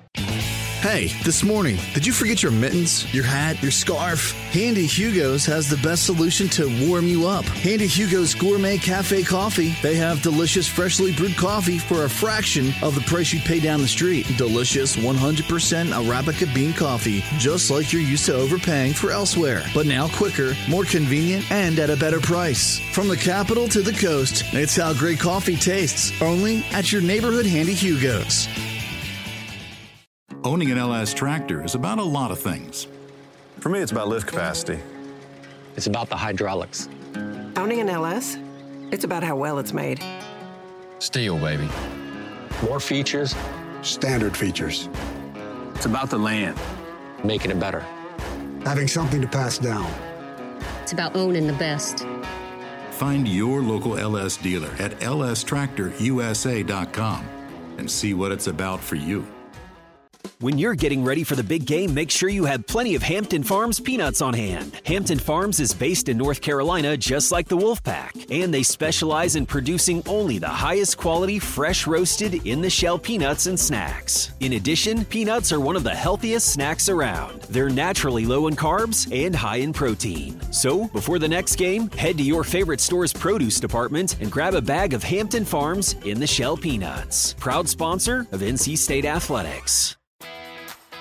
Hey, this morning, did you forget your mittens, your hat, your scarf? Handy Hugo's has the best solution to warm you up. Handy Hugo's Gourmet Cafe Coffee. They have delicious freshly brewed coffee for a fraction of the price you'd pay down the street. Delicious 100% Arabica bean coffee, just like you're used to overpaying for elsewhere. But now quicker, more convenient, and at a better price. From the capital to the coast, it's how great coffee tastes. Only at your neighborhood Handy Hugo's. Owning an LS tractor is about a lot of things. For me, it's about lift capacity. It's about the hydraulics. Owning an LS, it's about how well it's made. Steel, baby. More features. Standard features. It's about the land. Making it better. Having something to pass down. It's about owning the best. Find your local LS dealer at lstractorusa.com and see what it's about for you. When you're getting ready for the big game, make sure you have plenty of Hampton Farms peanuts on hand. Hampton Farms is based in North Carolina just like the Wolfpack, and they specialize in producing only the highest quality fresh roasted in the shell peanuts and snacks. In addition, peanuts are one of the healthiest snacks around. They're naturally low in carbs and high in protein. So, before the next game, head to your favorite store's produce department and grab a bag of Hampton Farms in the shell peanuts. Proud sponsor of NC State Athletics.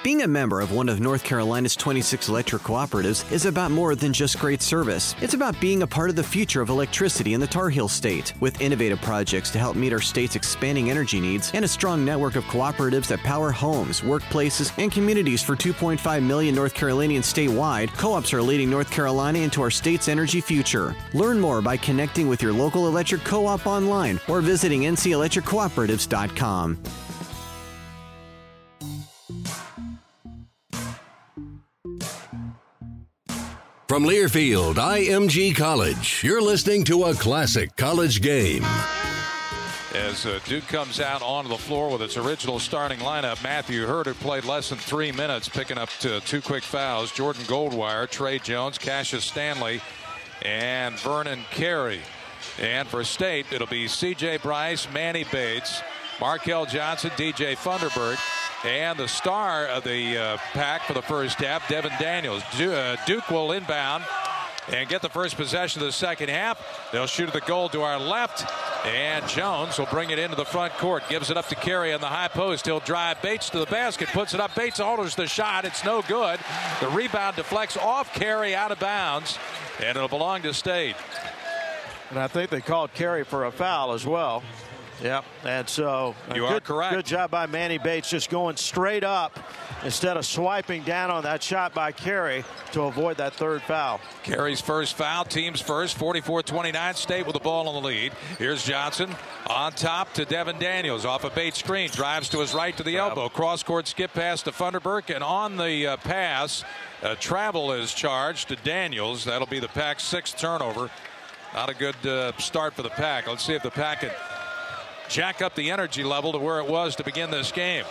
Being a member of one of North Carolina's 26 electric cooperatives is about more than just great service. It's about being a part of the future of electricity in the Tar Heel State, with innovative projects to help meet our state's expanding energy needs and a strong network of cooperatives that power homes, workplaces, and communities for 2.5 million North Carolinians statewide. Co-ops are leading North Carolina into our state's energy future. Learn more by connecting with your local electric co-op online or visiting ncelectriccooperatives.com. From Learfield IMG College, you're listening to a classic college game. As uh, Duke comes out onto the floor with its original starting lineup, Matthew Hurt, who played less than three minutes, picking up two quick fouls. Jordan Goldwire, Tre Jones, Cassius Stanley, and Vernon Carey. And for State, it'll be C.J. Bryce, Manny Bates, Markell Johnson, DJ Funderburk, and the star of the uh, pack for the first half, Devin Daniels. Uh, Duke will inbound and get the first possession of the second half. They'll shoot at the goal to our left. And Jones will bring it into the front court. Gives it up to Carey on the high post. He'll drive Bates to the basket. Puts it up. Bates alters the shot. It's no good. The rebound deflects off Carey out of bounds. And it'll belong to State. And I think they called Carey for a foul as well. Yep. And so you good, are correct. Good job by Manny Bates just going straight up instead of swiping down on that shot by Carey to avoid that third foul. Carey's first foul, team's first, 44-29. State with the ball in the lead. Here's Johnson on top to Devin Daniels off a Bates screen. Drives to his right to the elbow. Cross court skip pass to Funderburk. And on the uh, pass, uh, travel is charged to Daniels. That'll be the pack's sixth turnover. Not a good uh, start for the pack. Let's see if the pack can jack up the energy level to where it was to begin this game.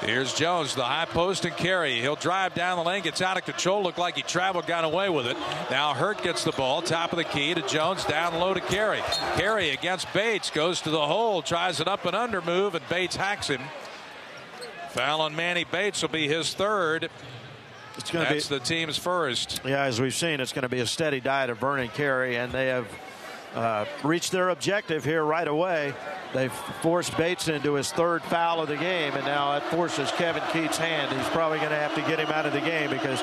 Here's Jones, the high post and Carey. He'll drive down the lane, gets out of control. Looked like he traveled, got away with it. Now Hurt gets the ball, top of the key to Jones, down low to Carey. Carey against Bates goes to the hole, tries an up and under move, and Bates hacks him. Foul on Manny Bates will be his third. It's going to That's be the team's first. Yeah, as we've seen, it's going to be a steady diet of Vernon Carey, and they have uh, reached their objective here right away. They've forced Bates into his third foul of the game, and now that forces Kevin Keatts' hand. He's probably going to have to get him out of the game because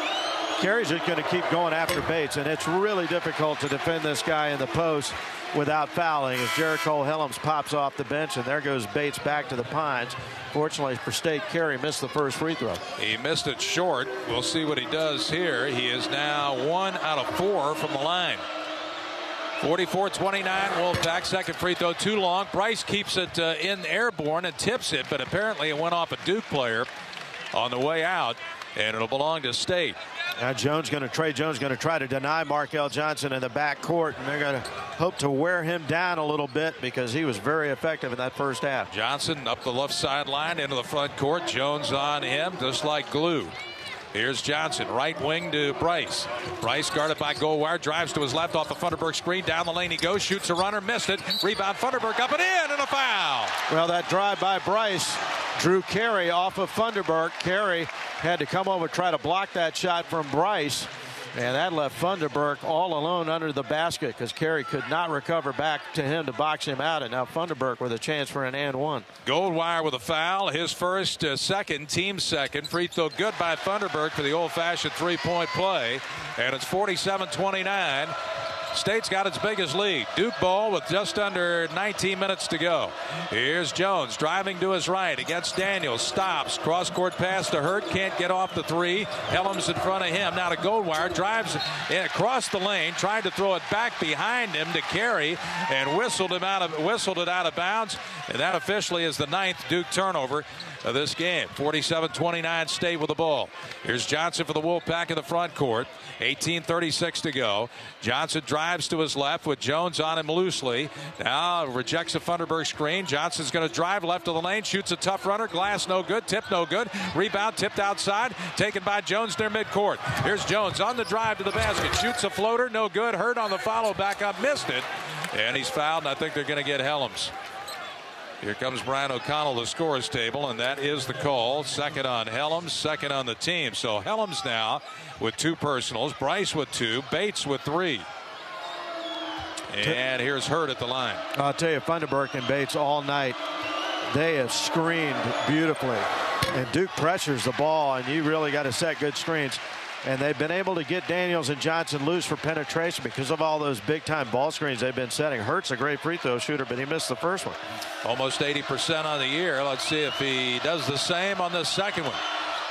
Carey's just going to keep going after Bates, and it's really difficult to defend this guy in the post without fouling as Jericole Hellems pops off the bench, and there goes Bates back to the Pines. Fortunately for State, Carey missed the first free throw. He missed it short. We'll see what he does here. He is now one out of four from the line. 44-29 Wolfpack second free throw too long. Bryce keeps it uh, in airborne and tips it but apparently it went off a Duke player on the way out and it'll belong to State. Now Jones going to Tre Jones going to try to deny Markell Johnson in the back court and they're going to hope to wear him down a little bit because he was very effective in that first half. Johnson up the left sideline into the front court Jones on him just like glue Here's Johnson, right wing to Bryce. Bryce guarded by Goldwire, drives to his left off the Funderburk screen. Down the lane he goes, shoots a runner, missed it. Rebound Funderburk up and in, and a foul. Well, that drive by Bryce drew Carey off of Funderburk. Carey had to come over try to block that shot from Bryce. And that left Funderburk all alone under the basket because Carey could not recover back to him to box him out. And now Funderburk with a chance for an and one. Goldwire with a foul. His first, uh, second, team second. Free throw good by Funderburk for the old fashioned three point play. And it's 47 29. State's got its biggest lead. Duke ball with just under 19 minutes to go. Here's Jones driving to his right against Daniels. Stops. Cross court pass to Hurt. Can't get off the three. Hellems in front of him. Now to Goldwire. Drives across the lane. Tried to throw it back behind him to Carey and whistled him out of whistled it out of bounds. And that officially is the ninth Duke turnover of this game. 47-29 State with the ball. Here's Johnson for the Wolfpack in the front court. 18:36 to go. Johnson drives to his left with Jones on him loosely. Now rejects a Funderburk screen. Johnson's going to drive left of the lane, shoots a tough runner. Glass no good. Tip no good. Rebound tipped outside. Taken by Jones near midcourt. Here's Jones on the drive to the basket. Shoots a floater. No good. Hurt on the follow back up. Missed it. And he's fouled. And I think they're going to get Hellems. Here comes Brian O'Connell, the scores table, and that is the call. Second on Hellems, second on the team. So Hellems now with two personals, Bryce with two, Bates with three. And here's Hurt at the line. I'll tell you, Funderburk and Bates all night, they have screened beautifully. And Duke pressures the ball, and you really got to set good screens. And they've been able to get Daniels and Johnson loose for penetration because of all those big time ball screens they've been setting. Hurt's a great free throw shooter, but he missed the first one. Almost 80% on the year. Let's see if he does the same on the second one.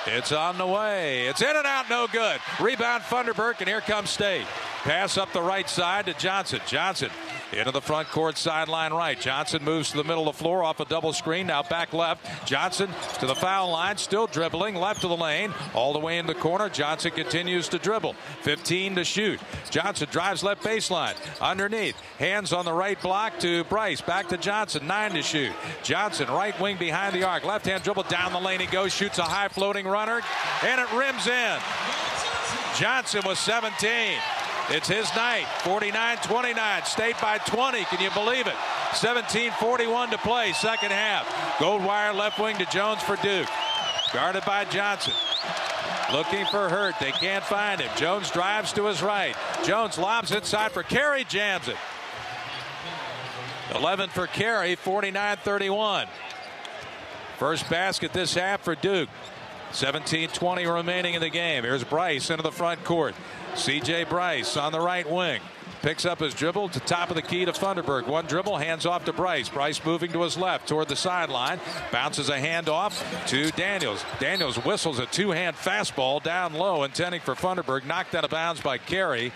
It's on the way. It's in and out, no good. Rebound, Funderburk, and here comes State. Pass up the right side to Johnson. Johnson into the front court sideline right. Johnson moves to the middle of the floor off a double screen. Now back left. Johnson to the foul line, still dribbling left of the lane, all the way in the corner. Johnson continues to dribble. 15 to shoot. Johnson drives left baseline. Underneath. Hands on the right block to Bryce. Back to Johnson. Nine to shoot. Johnson right wing behind the arc. Left hand dribble down the lane. He goes, shoots a high floating runner, and it rims in. Johnson was 17. It's his night. 49-29. State by 20. Can you believe it? 17-41 to play. Second half. Goldwire left wing to Jones for Duke. Guarded by Johnson. Looking for Hurt. They can't find him. Jones drives to his right. Jones lobs inside for Carey. Jams it. 11 for Carey. 49-31. First basket this half for Duke. 17-20 remaining in the game. Here's Bryce into the front court. C.J. Bryce on the right wing. Picks up his dribble to top of the key to Funderburk. One dribble, hands off to Bryce. Bryce moving to his left toward the sideline. Bounces a handoff to Daniels. Daniels whistles a two-hand fastball down low, intending for Funderburk. Knocked out of bounds by Carey.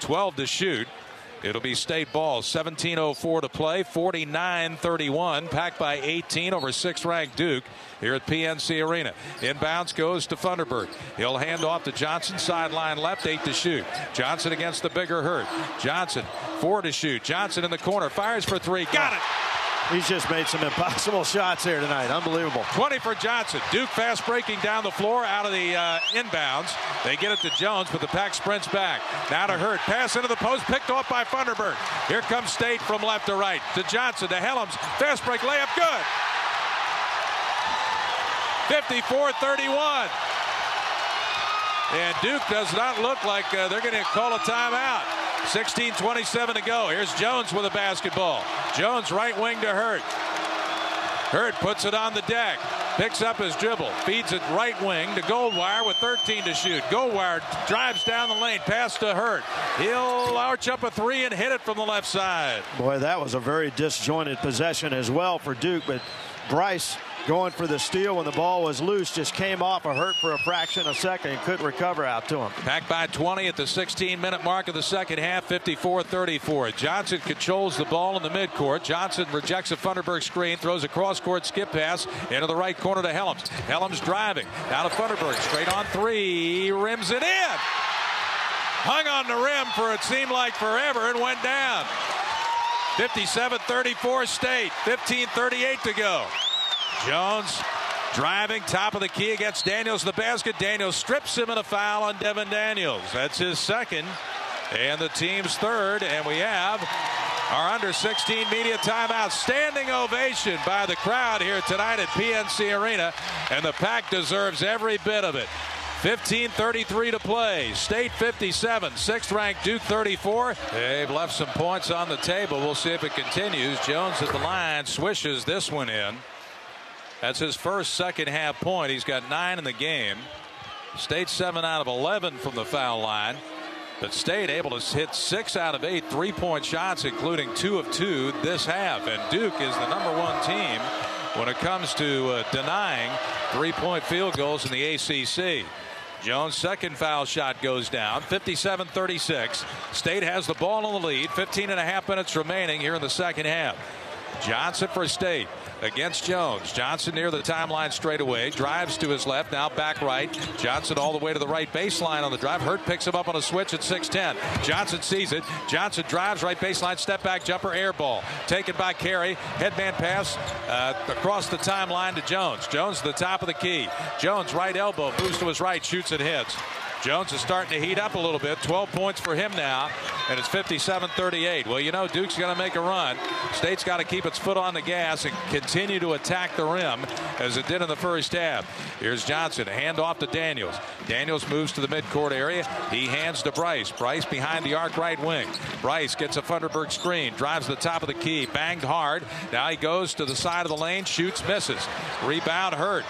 12 to shoot. It'll be state ball. 17.04 to play. 49 31. Packed by 18 over six ranked Duke here at PNC Arena. Inbounds goes to Funderburk. He'll hand off to Johnson. Sideline left. Eight to shoot. Johnson against the bigger Hurt. Johnson, four to shoot. Johnson in the corner. Fires for three. Got it. He's just made some impossible *laughs* shots here tonight. Unbelievable. 20 for Johnson. Duke fast breaking down the floor out of the uh, inbounds. They get it to Jones, but the pack sprints back. Now to Hurt. Pass into the post, picked off by Funderburk. Here comes State from left to right. To Johnson, to Hellems. Fast break layup, good. 54 31. And Duke does not look like uh, they're going to call a timeout. 16 27 to go. Here's Jones with a basketball. Jones right wing to Hurt. Hurt puts it on the deck. Picks up his dribble. Feeds it right wing to Goldwire with 13 to shoot. Goldwire drives down the lane. Pass to Hurt. He'll arch up a three and hit it from the left side. Boy, that was a very disjointed possession as well for Duke, but Bryce going for the steal when the ball was loose just came off a hurt for a fraction of a second and couldn't recover out to him. Back by 20 at the 16 minute mark of the second half 54-34 Johnson controls the ball in the midcourt. Johnson rejects a Funderburk screen throws a cross court skip pass into the right corner to Hellems. Hellems driving down to Funderburk straight on three rims it in. Hung on the rim for it seemed like forever and went down. 57-34 state 15-38 to go Jones driving top of the key against Daniels the basket. Daniels strips him in a foul on Devin Daniels. That's his second and the team's third. And we have our under 16 media timeout. Standing ovation by the crowd here tonight at PNC Arena. And the pack deserves every bit of it. 15-33 to play. State 57, sixth ranked Duke 34. They've left some points on the table. We'll see if it continues. Jones at the line swishes this one in. That's his first second half point. He's got nine in the game. State seven out of 11 from the foul line. But State able to hit six out of eight three point shots, including two of two this half. And Duke is the number one team when it comes to uh, denying three point field goals in the ACC. Jones' second foul shot goes down 57 36. State has the ball in the lead. 15 and a half minutes remaining here in the second half. Johnson for State against Jones. Johnson near the timeline straight away. Drives to his left. Now back right. Johnson all the way to the right baseline on the drive. Hurt picks him up on a switch at 6'10. Johnson sees it. Johnson drives right baseline. Step back jumper. Air ball. Taken by Carey. Headman pass uh, across the timeline to Jones. Jones to the top of the key. Jones right elbow. Moves to his right. Shoots and hits. Jones is starting to heat up a little bit. 12 points for him now, and it's 57-38. Well, you know, Duke's going to make a run. State's got to keep its foot on the gas and continue to attack the rim as it did in the first half. Here's Johnson, hand off to Daniels. Daniels moves to the midcourt area. He hands to Bryce. Bryce behind the arc right wing. Bryce gets a Funderburk screen, drives the top of the key, banged hard. Now he goes to the side of the lane, shoots, misses. Rebound hurt.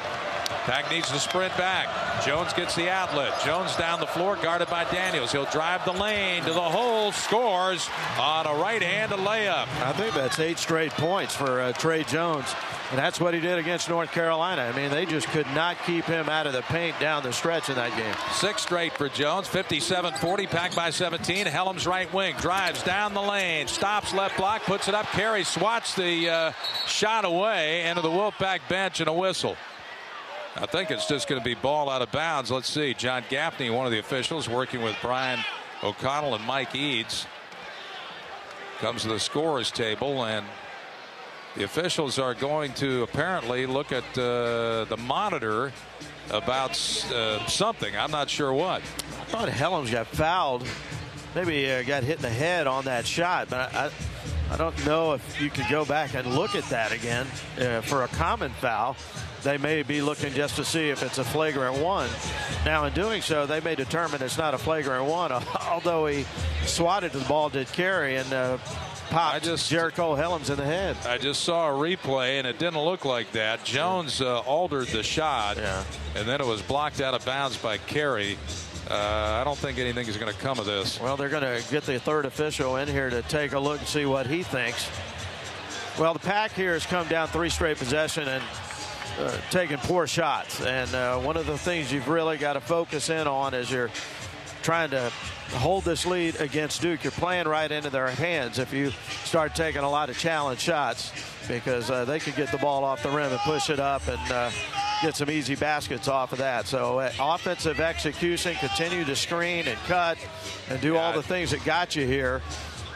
Pack needs to sprint back. Jones gets the outlet. Jones down the floor, guarded by Daniels. He'll drive the lane to the hole, scores on a right hand layup. I think that's eight straight points for uh, Tre Jones. And that's what he did against North Carolina. I mean, they just could not keep him out of the paint down the stretch in that game. Six straight for Jones, 57-40, packed by 17. Hellems right wing, drives down the lane, stops left block, puts it up. Carey swats the uh, shot away into the Wolfpack bench and a whistle. I think it's just going to be ball out of bounds. Let's see. John Gaffney, one of the officials, working with Brian O'Connell and Mike Eades, comes to the scorers table, and the officials are going to apparently look at uh, the monitor about uh, something. I'm not sure what. I thought Hellems got fouled. Maybe uh, got hit in the head on that shot, but I, I don't know if you could go back and look at that again uh, for a common foul they may be looking just to see if it's a flagrant one. Now, in doing so, they may determine it's not a flagrant one, *laughs* although he swatted the ball, did Carey, and uh, popped I just, Jericole Hellems in the head. I just saw a replay, and it didn't look like that. Jones uh, altered the shot, yeah. and then it was blocked out of bounds by Carey. Uh, I don't think anything is going to come of this. Well, they're going to get the third official in here to take a look and see what he thinks. Well, the pack here has come down three straight possession, and uh, taking poor shots. And uh, one of the things you've really got to focus in on is you're trying to hold this lead against Duke. You're playing right into their hands if you start taking a lot of challenge shots because uh, they could get the ball off the rim and push it up and uh, get some easy baskets off of that. So uh, offensive execution, continue to screen and cut and do all the things that got you here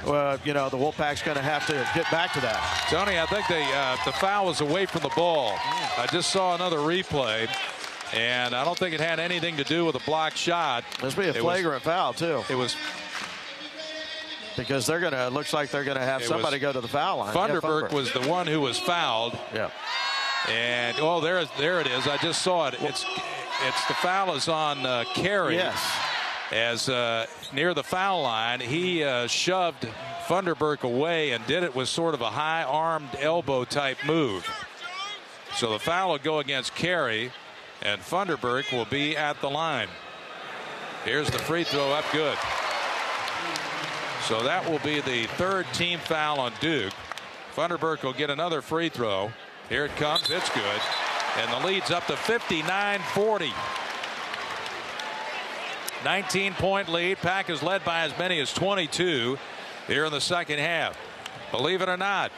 uh, you know, the Wolfpack's going to have to get back to that. Tony, I think the uh, the foul was away from the ball. I just saw another replay. And I don't think it had anything to do with a block shot. This be a flagrant was, foul too. It was because they're going to. Looks like they're going to have somebody go to the foul line. Funderburk yeah, was the one who was fouled. Yeah. And oh, there, there it is. I just saw it. It's, it's the foul is on uh, Carey. Yes as uh, near the foul line, he uh, shoved Funderburk away and did it with sort of a high armed elbow type move. So the foul will go against Carey, and Funderburk will be at the line. Here's the free throw up good. So that will be the third team foul on Duke. Funderburk will get another free throw. Here it comes. It's good. And the lead's up to 59 40. 19 point lead. Pack is led by as many as 22 here in the second half. Believe it or not,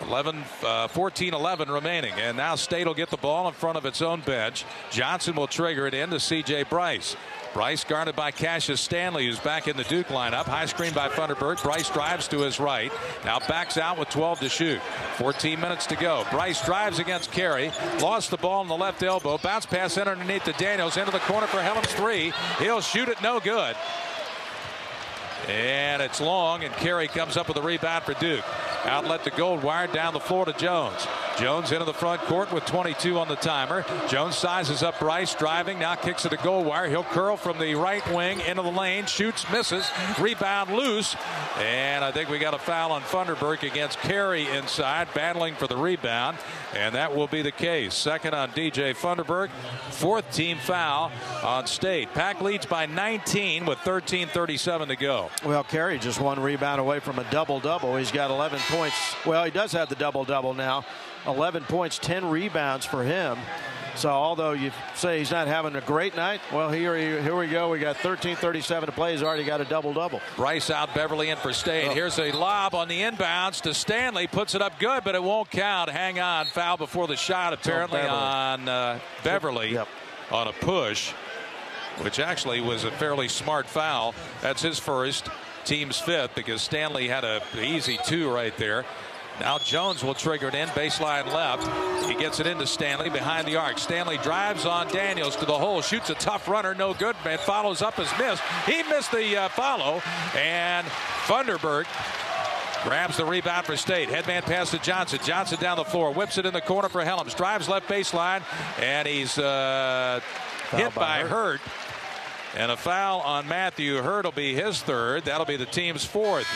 11, uh, 14 11 remaining. And now State will get the ball in front of its own bench. Johnson will trigger it into C.J. Bryce. Bryce guarded by Cassius Stanley, who's back in the Duke lineup. High screen by Funderburk. Bryce drives to his right. Now backs out with 12 to shoot. 14 minutes to go. Bryce drives against Carey. Lost the ball in the left elbow. Bounce pass underneath to Daniels. Into the corner for Hellems three. He'll shoot it no good. And it's long, and Carey comes up with a rebound for Duke. Outlet to Goldwire down the floor to Jones. Jones into the front court with 22 on the timer. Jones sizes up Bryce, driving, now kicks it to Goldwire. He'll curl from the right wing into the lane, shoots, misses, rebound loose. And I think we got a foul on Funderburk against Carey inside, battling for the rebound. And that will be the case. Second on DJ Funderburk, fourth team foul on State. Pack leads by 19 with 13.37 to go. Well, Carey just one rebound away from a double double. He's got 11 points. Well, he does have the double double now. 11 points, 10 rebounds for him. So although you say he's not having a great night, well, here, here we go. We got 13:37 to play. He's already got a double-double. Bryce out, Beverly in for State. Oh. Here's a lob on the inbounds to Stanley. Puts it up good, but it won't count. Hang on. Foul before the shot, apparently, oh, Beverly. on uh, Beverly yep. on a push, which actually was a fairly smart foul. That's his first, team's fifth, because Stanley had a easy two right there. Now Jones will trigger it in, baseline left. He gets it into Stanley behind the arc. Stanley drives on Daniels to the hole, shoots a tough runner, no good, man. Follows up his miss. He missed the uh, follow, and Funderburk grabs the rebound for State. Headman pass to Johnson. Johnson down the floor, whips it in the corner for Hellems. Drives left baseline, and he's uh, hit by, by Hurt. And a foul on Matthew Hurt will be his third. That'll be the team's fourth.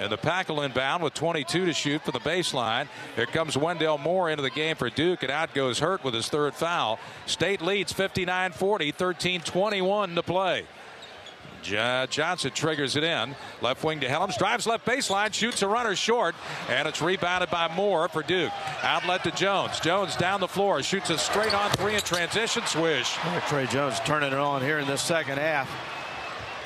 And the pack will inbound with 22 to shoot for the baseline. Here comes Wendell Moore into the game for Duke, and out goes Hurt with his third foul. State leads 59 40, 13 21 to play. Johnson triggers it in. Left wing to Hellems. Drives left baseline. Shoots a runner short. And it's rebounded by Moore for Duke. Outlet to Jones. Jones down the floor. Shoots a straight on three in transition. Swish. Tre Jones turning it on here in this second half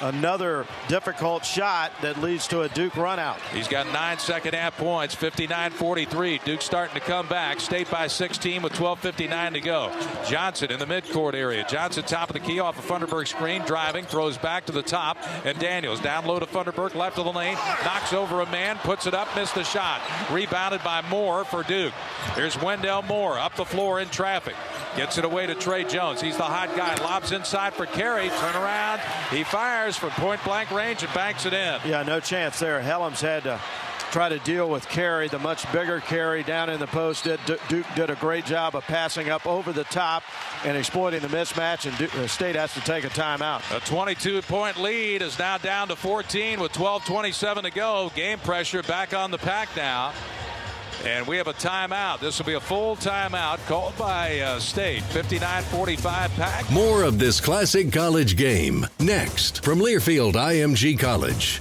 another difficult shot that leads to a Duke run out. He's got nine second half points, 59-43. Duke starting to come back. State by 16 with 12.59 to go. Johnson in the midcourt area. Johnson top of the key off a Funderburk screen, driving, throws back to the top, and Daniels down low to Funderburk, left of the lane, knocks over a man, puts it up, missed the shot. Rebounded by Moore for Duke. Here's Wendell Moore up the floor in traffic. Gets it away to Tre Jones. He's the hot guy. Lobs inside for Carey. Turn around. He fires from point blank range and banks it in. Yeah, no chance there. Hellems had to try to deal with Carey, the much bigger Carey down in the post. Did, Duke did a great job of passing up over the top and exploiting the mismatch, and Duke, uh, State has to take a timeout. A 22-point lead is now down to 14 with 12:27 to go. Game pressure back on the pack now. And we have a timeout. This will be a full timeout called by uh, State. 59-45 pack. More of this classic college game next from Learfield IMG College.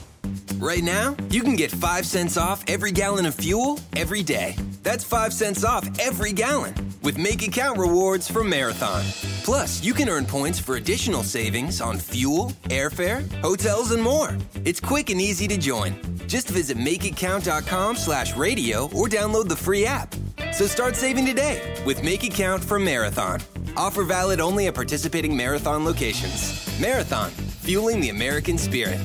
Right now, you can get 5 cents off every gallon of fuel every day. That's 5 cents off every gallon with Make It Count rewards from Marathon. Plus, you can earn points for additional savings on fuel, airfare, hotels, and more. It's quick and easy to join. Just visit makeitcount.com slash radio or download the free app. So start saving today with Make It Count from Marathon. Offer valid only at participating Marathon locations. Marathon, fueling the American spirit.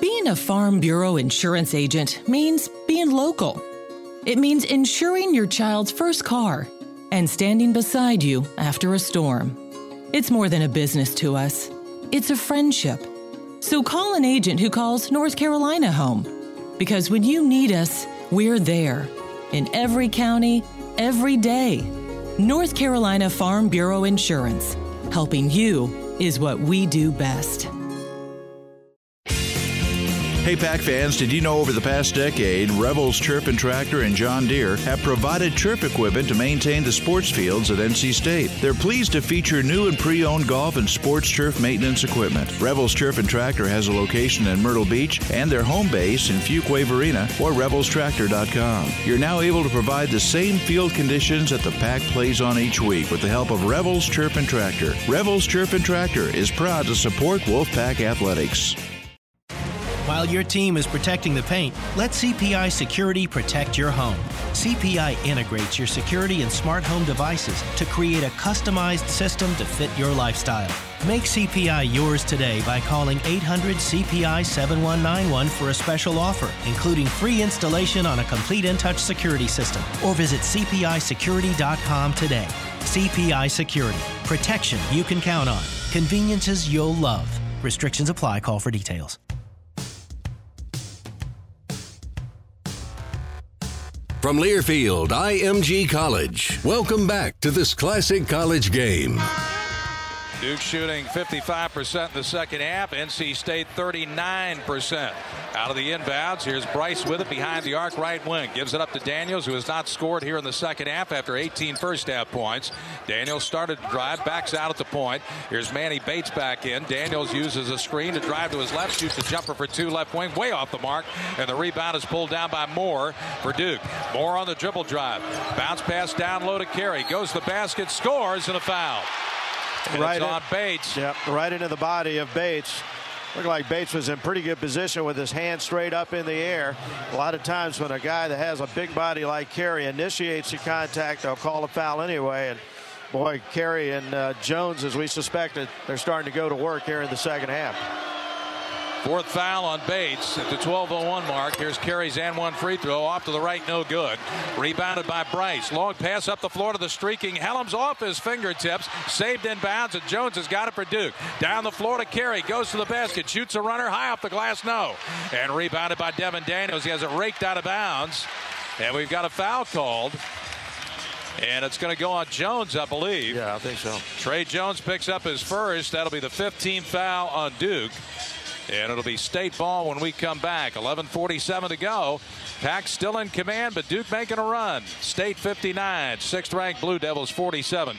Being a Farm Bureau insurance agent means being local. It means insuring your child's first car and standing beside you after a storm. It's more than a business to us, it's a friendship so call an agent who calls North Carolina home. Because when you need us, we're there. In every county, every day. North Carolina Farm Bureau Insurance. Helping you is what we do best. Hey, Pack fans, did you know over the past decade, Revels Turf and Tractor and John Deere have provided turf equipment to maintain the sports fields at NC State? They're pleased to feature new and pre owned golf and sports turf maintenance equipment. Revels Turf and Tractor has a location in Myrtle Beach and their home base in Fuquay Varina or revelstractor.com. You're now able to provide the same field conditions that the Pack plays on each week with the help of Revels Turf and Tractor. Revels Turf and Tractor is proud to support Wolfpack Athletics. While your team is protecting the paint, let CPI Security protect your home. CPI integrates your security and smart home devices to create a customized system to fit your lifestyle. Make CPI yours today by calling 800 CPI 7191 for a special offer, including free installation on a complete InTouch security system, or visit CPISecurity.com today. CPI Security. Protection you can count on. Conveniences you'll love. Restrictions apply. Call for details. From Learfield IMG College, welcome back to this classic college game. Duke shooting 55% in the second half. NC State 39%. Out of the inbounds, here's Bryce with it behind the arc right wing. Gives it up to Daniels, who has not scored here in the second half after 18 first half points. Daniels started to drive, backs out at the point. Here's Manny Bates back in. Daniels uses a screen to drive to his left, shoots a jumper for two left wing, way off the mark. And the rebound is pulled down by Moore for Duke. Moore on the dribble drive. Bounce pass down low to Carey. Goes the basket, scores, and a foul. And right on in, Bates. Yep, right into the body of Bates. Looked like Bates was in pretty good position with his hand straight up in the air. A lot of times when a guy that has a big body like Carey initiates the contact, they'll call a foul anyway. And boy, Carey and uh, Jones, as we suspected, they're starting to go to work here in the second half. Fourth foul on Bates at the 12:01 mark. Here's Carey's and one free throw off to the right, no good. Rebounded by Bryce. Long pass up the floor to the streaking Hellems off his fingertips. Saved in bounds, and Jones has got it for Duke. Down the floor to Carey. Goes to the basket. Shoots a runner high off the glass, no. And rebounded by Devin Daniels. He has it raked out of bounds. And we've got a foul called. And it's going to go on Jones, I believe. Yeah, I think so. Tre Jones picks up his first. That'll be the 15th foul on Duke. And it'll be state ball when we come back. 11:47 to go. Pack still in command, but Duke making a run. State 59, sixth-ranked Blue Devils 47.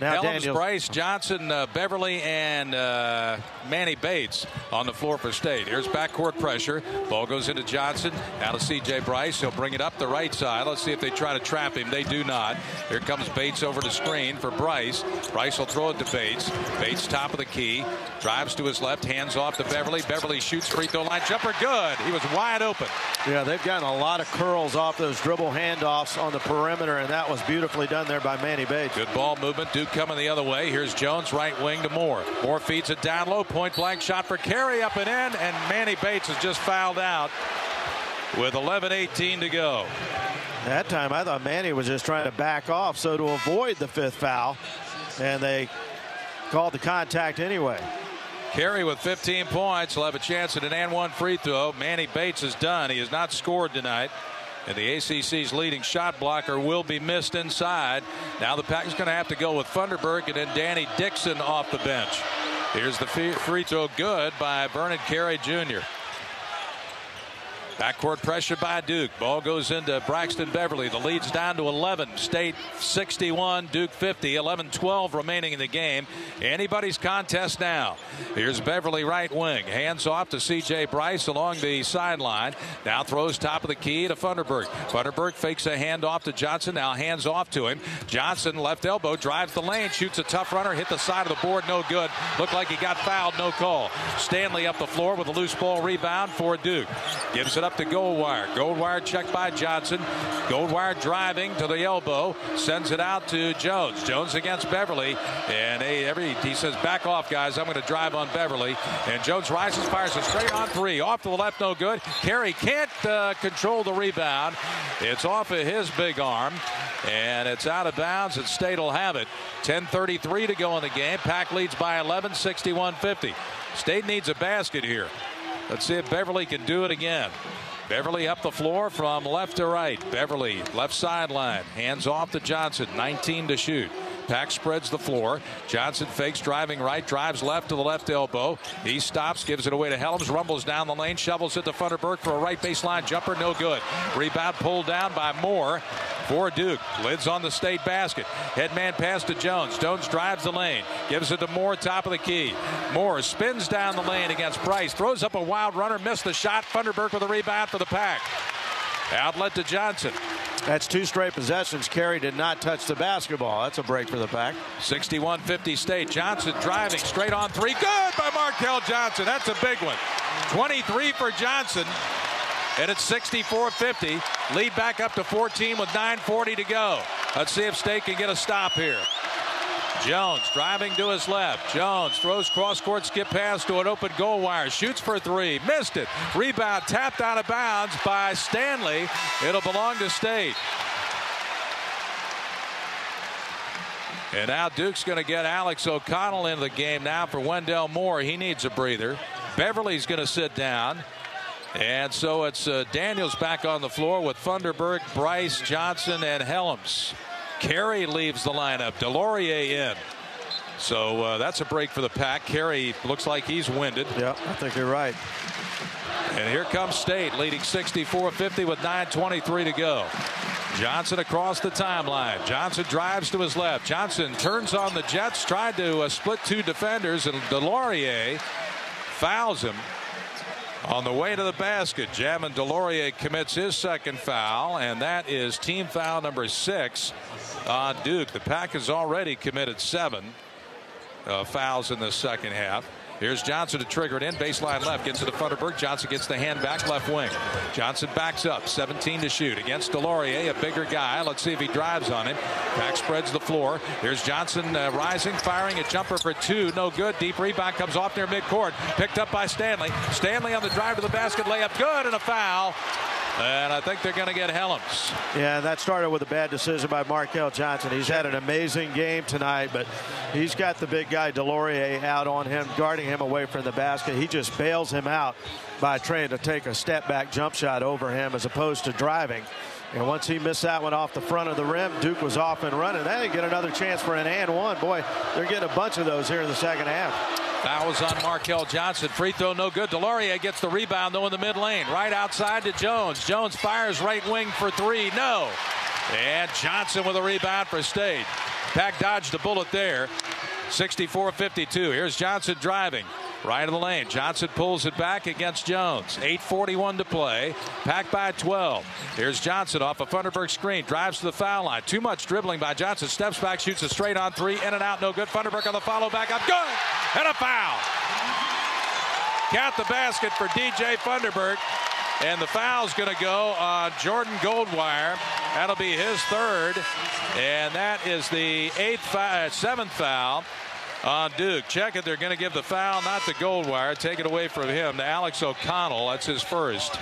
Now, Hellems, Daniel- Bryce, Johnson, uh, Beverly, and uh, Manny Bates on the floor for State. Here's backcourt pressure. Ball goes into Johnson. Now to C.J. Bryce. He'll bring it up the right side. Let's see if they try to trap him. They do not. Here comes Bates over the screen for Bryce. Bryce will throw it to Bates. Bates top of the key. Drives to his left. Hands off to Beverly. Beverly shoots free throw line. Jumper good. He was wide open. Yeah, they've gotten a lot of curls off those dribble handoffs on the perimeter, and that was beautifully done there by Manny Bates. Good ball movement. Duke coming the other way. Here's Jones, right wing to Moore. Moore feeds it down low. Point blank shot for Carey up and in, and Manny Bates has just fouled out with 11 18 to go. That time, I thought Manny was just trying to back off, so to avoid the fifth foul, and they called the contact anyway. Carey with 15 points will have a chance at an and one free throw. Manny Bates is done. He has not scored tonight. And the ACC's leading shot blocker will be missed inside. Now the Pack is going to have to go with Funderburk and then Danny Dixon off the bench. Here's the free throw good by Vernon Carey Jr. Backcourt pressure by Duke. Ball goes into Braxton Beverly. The lead's down to 11. State 61, Duke 50. 11-12 remaining in the game. Anybody's contest now. Here's Beverly right wing. Hands off to C.J. Bryce along the sideline. Now throws top of the key to Funderburk. Funderburk fakes a handoff to Johnson. Now hands off to him. Johnson left elbow drives the lane. Shoots a tough runner. Hit the side of the board. No good. Looked like he got fouled. No call. Stanley up the floor with a loose ball rebound for Duke. Gives it up to Goldwire. Goldwire checked by Johnson. Goldwire driving to the elbow. Sends it out to Jones. Jones against Beverly. And every he says, back off, guys. I'm going to drive on Beverly. And Jones rises, fires a straight on three. Off to the left, no good. Carey can't uh, control the rebound. It's off of his big arm. And it's out of bounds, and State will have it. 10.33 to go in the game. Pack leads by 11, 61 50. State needs a basket here. Let's see if Beverly can do it again. Beverly up the floor from left to right. Beverly left sideline. Hands off to Johnson. 19 to shoot. Pack spreads the floor. Johnson fakes driving right, drives left to the left elbow. He stops, gives it away to Hellems, rumbles down the lane, shovels it to Funderburk for a right baseline jumper, no good. Rebound pulled down by Moore for Duke. Lids on the state basket. Headman pass to Jones. Jones drives the lane, gives it to Moore, top of the key. Moore spins down the lane against Bryce, throws up a wild runner, missed the shot. Funderburk with a rebound for the pack. Outlet to Johnson. That's two straight possessions. Carey did not touch the basketball. That's a break for the pack. 61 50 state. Johnson driving straight on three. Good by Markell Johnson. That's a big one. 23 for Johnson. And it's 64 50. Lead back up to 14 with 9.40 to go. Let's see if State can get a stop here. Jones driving to his left. Jones throws cross court skip pass to an open Goldwire. Shoots for three. Missed it. Rebound tapped out of bounds by Stanley. It'll belong to State. And now Duke's going to get Alex O'Connell into the game now for Wendell Moore. He needs a breather. Beverly's going to sit down. And so it's uh, Daniels back on the floor with Funderburk, Bryce, Johnson, and Hellems. Carey leaves the lineup. DeLaurier in. So uh, that's a break for the pack. Carey looks like he's winded. Yeah, I think you're right. And here comes State leading 64-50 with 9.23 to go. Johnson across the timeline. Johnson drives to his left. Johnson turns on the Jets, tried to uh, split two defenders, and DeLaurier fouls him on the way to the basket. Javin DeLaurier commits his second foul, and that is team foul number six on Duke. The Pack has already committed seven uh, fouls in the second half. Here's Johnson to trigger it in. Baseline left. Gets to the Funderburk. Johnson gets the hand back left wing. Johnson backs up. 17 to shoot. Against DeLaurier, a bigger guy. Let's see if he drives on him. Back spreads the floor. Here's Johnson uh, rising, firing a jumper for two. No good. Deep rebound comes off near midcourt. Picked up by Stanley. Stanley on the drive to the basket. Layup good and a foul. And I think they're going to get Hellems. Yeah, that started with a bad decision by Markell Johnson. He's had an amazing game tonight, but he's got the big guy DeLaurier out on him, guarding him away from the basket. He just bails him out by trying to take a step back jump shot over him as opposed to driving. And once he missed that one off the front of the rim, Duke was off and running. They get another chance for an and one. Boy, they're getting a bunch of those here in the second half. Foul on Markell Johnson. Free throw no good. DeLaurier gets the rebound though in the mid lane. Right outside to Jones. Jones fires right wing for three. No. And Johnson with a rebound for State. Pack dodged a bullet there. 64-52. Here's Johnson driving. Right of the lane. Johnson pulls it back against Jones. 8.41 to play. Pack by 12. Here's Johnson off a Funderburk screen. Drives to the foul line. Too much dribbling by Johnson. Steps back, shoots a straight on three. In and out, no good. Funderburk on the follow back up. Good! And a foul. Count the basket for DJ Funderburk. And the foul's going to go on Jordan Goldwire. That'll be his third. And that is the eighth, uh, seventh foul on Duke. Check it. They're going to give the foul, not the Goldwire. Take it away from him to Alex O'Connell. That's his first.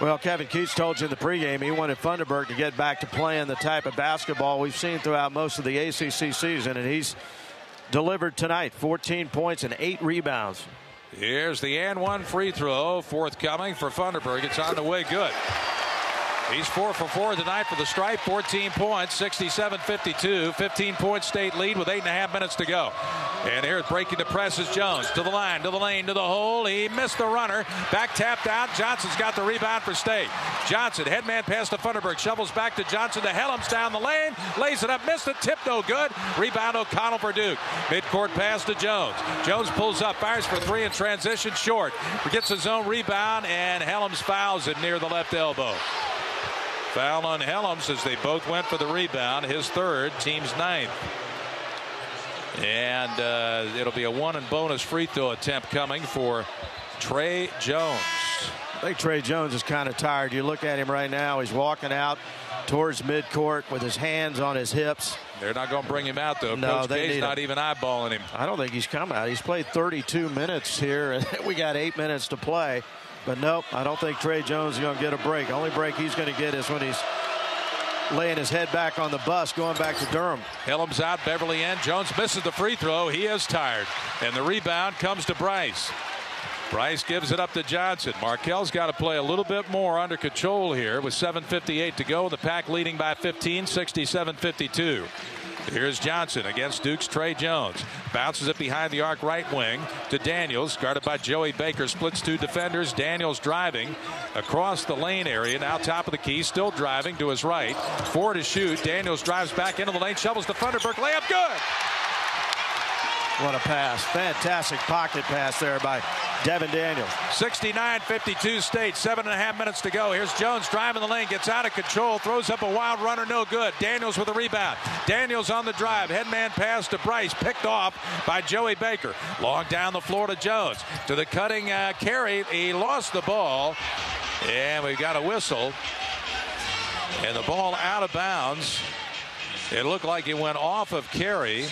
Well, Kevin Keatts told you in the pregame he wanted Funderburk to get back to playing the type of basketball we've seen throughout most of the ACC season, and he's delivered tonight 14 points and eight rebounds. Here's the and one free throw forthcoming for Funderburk. It's on the way good. He's four for four tonight for the stripe. 14 points, 67-52. 15 point state lead with eight and a half minutes to go. And here's breaking the press is Jones to the line, to the lane, to the hole. He missed the runner. Back tapped out. Johnson's got the rebound for state. Johnson, headman pass to Funderburk. Shovels back to Johnson to Hellems down the lane. Lays it up, missed it, tip no good. Rebound O'Connell for Duke. Midcourt pass to Jones. Jones pulls up, fires for three in transition short. Gets his own rebound, and Hellems fouls it near the left elbow. Foul on Hellems as they both went for the rebound. His third, team's ninth. And uh, it'll be a one and bonus free throw attempt coming for Tre Jones. I think Tre Jones is kind of tired. You look at him right now. He's walking out towards midcourt with his hands on his hips. They're not going to bring him out, though. No, Coach they K's not him. even eyeballing him. I don't think he's come out. He's played 32 minutes here, and *laughs* we got eight minutes to play. But nope, I don't think Tre Jones is going to get a break. Only break he's going to get is when he's laying his head back on the bus, going back to Durham. Hellems out, Beverly in. Jones misses the free throw. He is tired. And the rebound comes to Bryce. Bryce gives it up to Johnson. Markell's got to play a little bit more under control here with 7.58 to go. The pack leading by 15, 67 52. Here's Johnson against Duke's Tre Jones. Bounces it behind the arc right wing to Daniels, guarded by Joey Baker. Splits two defenders. Daniels driving across the lane area. Now top of the key, still driving to his right. Four to shoot. Daniels drives back into the lane, shovels to Funderburk. Layup good. What a pass. Fantastic pocket pass there by Devin Daniels. 69-52 state. Seven and a half minutes to go. Here's Jones driving the lane. Gets out of control. Throws up a wild runner. No good. Daniels with a rebound. Daniels on the drive. Headman pass to Bryce. Picked off by Joey Baker. Long down the floor to Jones. To the cutting uh, Carey. He lost the ball. And we've got a whistle. And the ball out of bounds. It looked like it went off of Carey.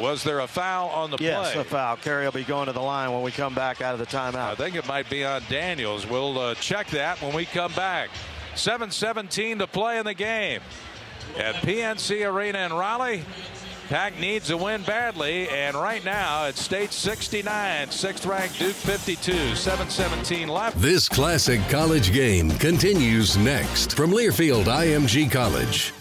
Was there a foul on the yes, play? Yes, a foul. Carey will be going to the line when we come back out of the timeout. I think it might be on Daniels. We'll uh, check that when we come back. 7-17 to play in the game at PNC Arena in Raleigh. Pack needs a win badly, and right now it's State 69, sixth ranked Duke 52, 7-17 left. This classic college game continues next from Learfield IMG College.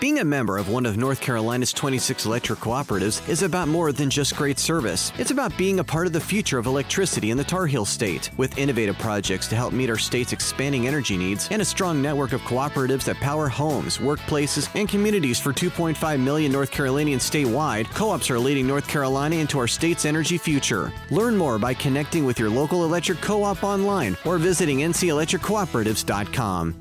Being a member of one of North Carolina's 26 electric cooperatives is about more than just great service. It's about being a part of the future of electricity in the Tar Heel State, with innovative projects to help meet our state's expanding energy needs and a strong network of cooperatives that power homes, workplaces, and communities for 2.5 million North Carolinians statewide. Co-ops are leading North Carolina into our state's energy future. Learn more by connecting with your local electric co-op online or visiting ncelectriccooperatives.com.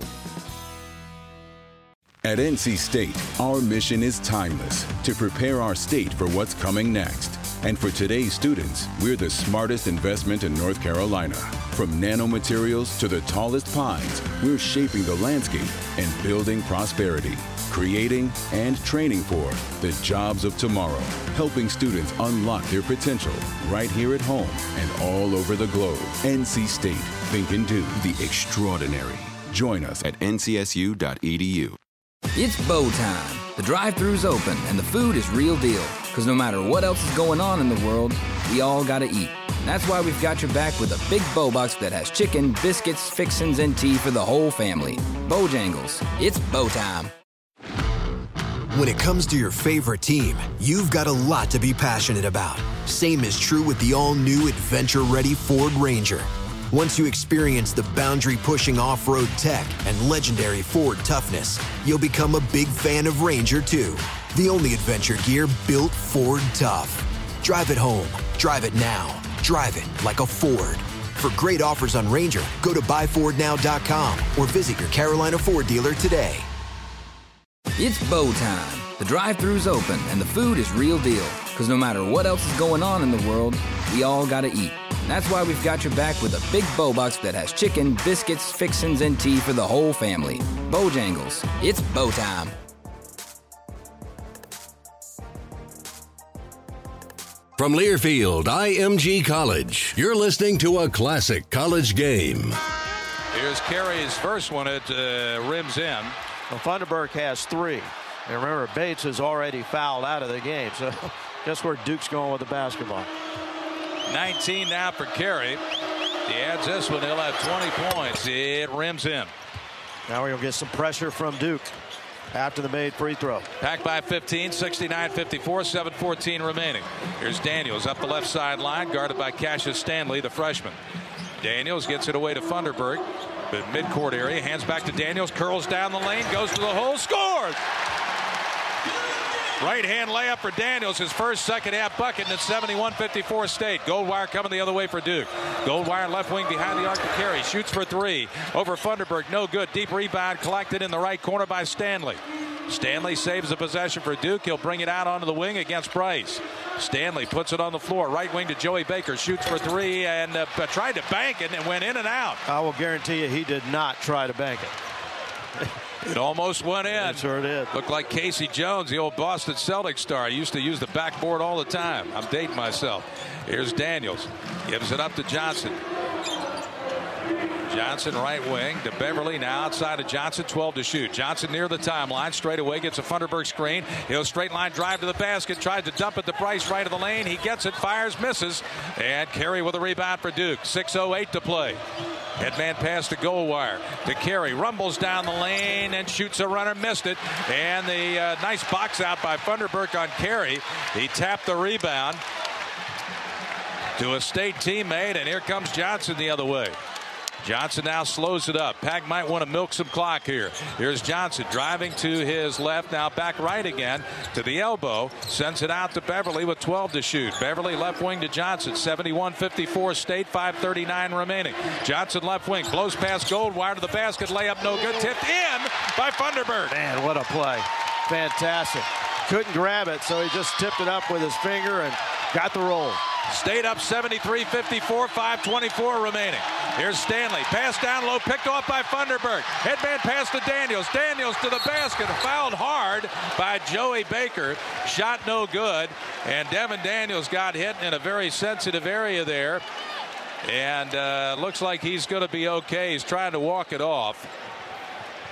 At NC State, our mission is timeless to prepare our state for what's coming next. And for today's students, we're the smartest investment in North Carolina. From nanomaterials to the tallest pines, we're shaping the landscape and building prosperity, creating and training for the jobs of tomorrow, helping students unlock their potential right here at home and all over the globe. NC State, think and do the extraordinary. Join us at ncsu.edu. It's Bo time. The drive-thru's open and the food is real deal. Cause no matter what else is going on in the world, we all gotta eat. That's why we've got your back with a big Bo box that has chicken, biscuits, fixins, and tea for the whole family. Bojangles. It's Bo time. When it comes to your favorite team, you've got a lot to be passionate about. Same is true with the all new adventure ready Ford Ranger. Once you experience the boundary pushing off road tech and legendary Ford toughness, you'll become a big fan of Ranger too. The only adventure gear built Ford tough. Drive it home, drive it now, drive it like a Ford. For great offers on Ranger, go to buyfordnow.com or visit your Carolina Ford dealer today. It's Bo time. The drive thru's open and the food is real deal. Because no matter what else is going on in the world, we all gotta eat. That's why we've got your back with a big Bo box that has chicken, biscuits, fixins, and tea for the whole family. Bojangles, it's Bo time. From Learfield IMG College, you're listening to a classic college game. Here's Carey's first one. It uh, rims in. Well, Funderburk has three. And remember, Bates has already fouled out of the game. So *laughs* guess where Duke's going with the basketball. 19 now for Carey. He adds this one. He'll have 20 points. It rims in. Now we're going to get some pressure from Duke after the made free throw. Packed by 15, 69 54, 7 14 remaining. Here's Daniels up the left sideline, guarded by Cassius Stanley, the freshman. Daniels gets it away to Funderburk. But midcourt area, hands back to Daniels, curls down the lane, goes to the hole, scores! Right hand layup for Daniels, his first second half bucket, and it's 71 54 state. Goldwire coming the other way for Duke. Goldwire left wing behind the arc to Carey, shoots for three. Over Funderburk, no good. Deep rebound collected in the right corner by Stanley. Stanley saves the possession for Duke. He'll bring it out onto the wing against Bryce. Stanley puts it on the floor. Right wing to Joey Baker. Shoots for three and uh, tried to bank it and went in and out. I will guarantee you he did not try to bank it. It almost went in. It sure did. Looked like K.C. Jones, the old Boston Celtics star. He used to use the backboard all the time. I'm dating myself. Here's Daniels. Gives it up to Johnson. Johnson right wing to Beverly now outside of Johnson 12 to shoot Johnson near the timeline straight away gets a Funderburk screen he'll straight line drive to the basket tries to dump it to Bryce right of the lane he gets it fires misses and Carey with a rebound for Duke 608 to play Headman pass to Goldwire to Carey. Rumbles down the lane and shoots a runner. Missed it. And the uh, nice box out by Funderburk on Carey. He tapped the rebound to a state teammate. And here comes Johnson the other way. Johnson now slows it up. Pack might want to milk some clock here. Here's Johnson driving to his left. Now back right again to the elbow. Sends it out to Beverly with 12 to shoot. Beverly left wing to Johnson. 71 54 state. 539 remaining. Johnson left wing. Blows past Goldwire to the basket. Layup no good. Tipped in by Funderburk. Man, what a play. Fantastic. Couldn't grab it, so he just tipped it up with his finger and got the roll. Stayed up 73 54, 524 remaining. Here's Stanley. Pass down low, picked off by Funderburk. Headman pass to Daniels. Daniels to the basket. Fouled hard by Joey Baker. Shot no good. And Devin Daniels got hit in a very sensitive area there. And uh, looks like he's going to be okay. He's trying to walk it off.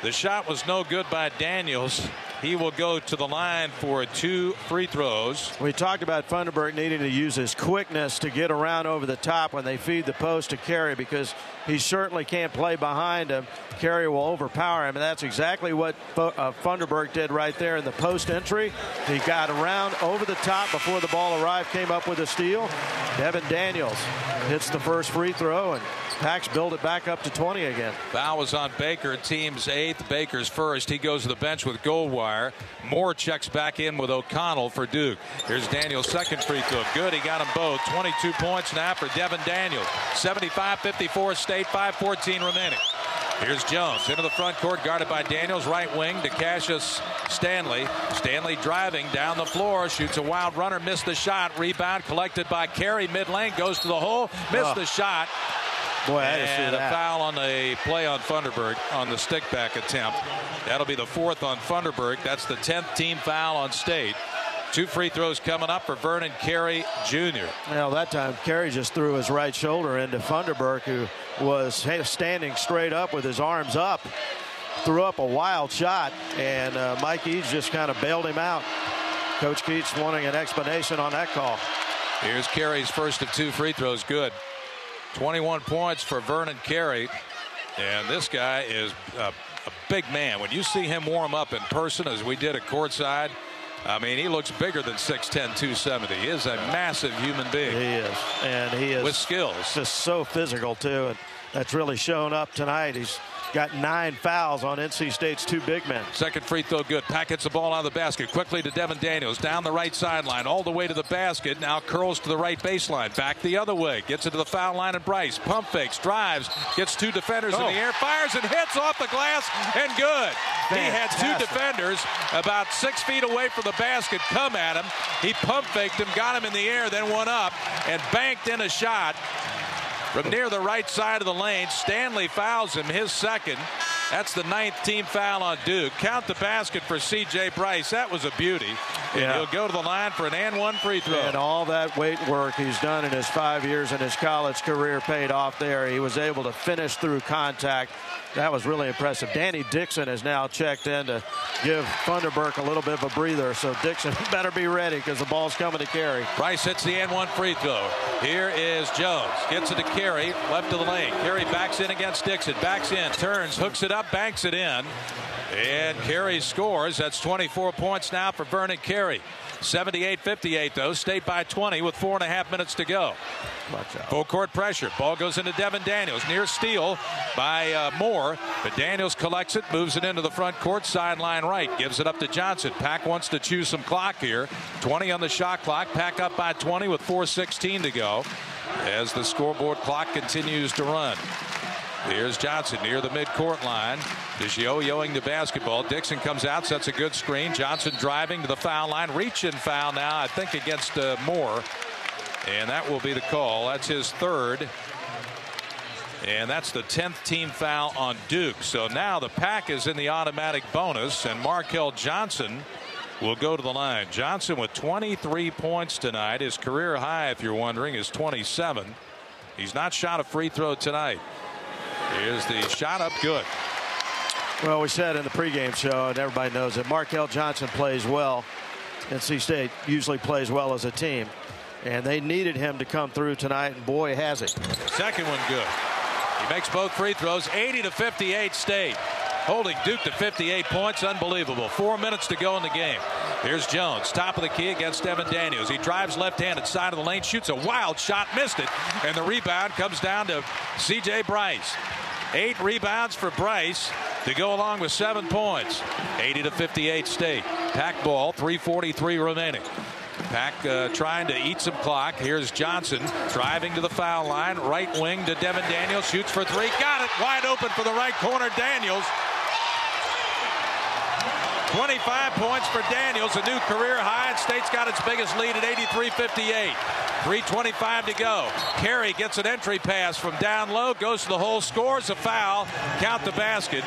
The shot was no good by Daniels. He will go to the line for two free throws. We talked about Funderburk needing to use his quickness to get around over the top when they feed the post to Carey because he certainly can't play behind him. Carey will overpower him, and that's exactly what uh, Funderburk did right there in the post entry. He got around over the top before the ball arrived, came up with a steal. Devin Daniels hits the first free throw, and Pax build it back up to 20 again. Foul was on Baker, team's eighth. Baker's first. He goes to the bench with Goldwire. Moore checks back in with O'Connell for Duke. Here's Daniels' second free throw. Good. He got them both. 22 points now for Devin Daniels. 75 54 state, 5 14 remaining. Here's Jones into the front court, guarded by Daniels, right wing to Cassius Stanley. Stanley driving down the floor, shoots a wild runner, missed the shot. Rebound collected by Carey, mid lane, goes to the hole, missed oh. the shot. Boy, I and a foul on the play on Funderburk on the stick back attempt. That'll be the fourth on Funderburk. That's the 10th team foul on state. Two free throws coming up for Vernon Carey Jr. Well, that time Carey just threw his right shoulder into Funderburk, who was standing straight up with his arms up. Threw up a wild shot, and uh, Mike Eades just kind of bailed him out. Coach Keatts wanting an explanation on that call. Here's Carey's first of two free throws. Good. 21 points for Vernon Carey. And this guy is a a big man. When you see him warm up in person, as we did at courtside, I mean, he looks bigger than 6'10", 270. He is a massive human being. He is, and he is with skills. Just so physical too, and that's really shown up tonight. He's got nine fouls on NC State's two big men. Second free throw good. Pack gets the ball out of the basket quickly to Devin Daniels down the right sideline all the way to the basket. Now curls to the right baseline. Back the other way. Gets into the foul line and Bryce pump fakes, drives, gets two defenders oh. in the oh. air, fires and hits off the glass and good. Fantastic. He had two defenders about six feet away from the basket come at him. He pump faked him, got him in the air, then one up and banked in a shot from near the right side of the lane. Stanley fouls him, his second. That's the ninth team foul on Duke. Count the basket for C.J. Bryce. That was a beauty. And yeah. he'll go to the line for an and one free throw. And all that weight work he's done in his five years in his college career paid off there. He was able to finish through contact that was really impressive. Danny Dixon has now checked in to give Funderburk a little bit of a breather. So Dixon *laughs* better be ready because the ball's coming to Carey. Bryce hits the n one free throw. Here is Jones. Gets it to Carey, left of the lane. Carey backs in against Dixon. Backs in, turns, hooks it up, banks it in. And Carey scores. That's 24 points now for Vernon Carey. 78-58 though. State by 20 with four and a half minutes to go. Full court pressure. Ball goes into Devin Daniels. Near steal by uh, Moore. But Daniels collects it, moves it into the front court, sideline right. Gives it up to Johnson. Pack wants to choose some clock here. 20 on the shot clock. Pack up by 20 with 4.16 to go as the scoreboard clock continues to run. Here's Johnson near the midcourt line. Yo-yoing the basketball. Dixon comes out, sets a good screen. Johnson driving to the foul line. Reaching foul now, I think, against uh, Moore. And that will be the call. That's his third. And that's the 10th team foul on Duke. So now the pack is in the automatic bonus, and Markell Johnson will go to the line. Johnson with 23 points tonight. His career high, if you're wondering, is 27. He's not shot a free throw tonight. Here's the shot up good. Well, we said in the pregame show, and everybody knows that Markell Johnson plays well. NC State usually plays well as a team. And they needed him to come through tonight, and boy, has it. Second one good. He makes both free throws, 80 to 58 State. Holding Duke to 58 points. Unbelievable. Four minutes to go in the game. Here's Jones, top of the key against Devin Daniels. He drives left-handed side of the lane, shoots a wild shot, missed it, and the rebound comes down to C.J. Bryce. Eight rebounds for Bryce to go along with seven points. 80 to 58 State. Pack ball, 343 remaining. Pack uh, trying to eat some clock. Here's Johnson driving to the foul line. Right wing to Devin Daniels. Shoots for three. Got it. Wide open for the right corner. Daniels 25 points for Daniels, a new career high. And State's got its biggest lead at 83-58. 3.25 to go. Carey gets an entry pass from down low, goes to the hole, scores a foul. Count the basket.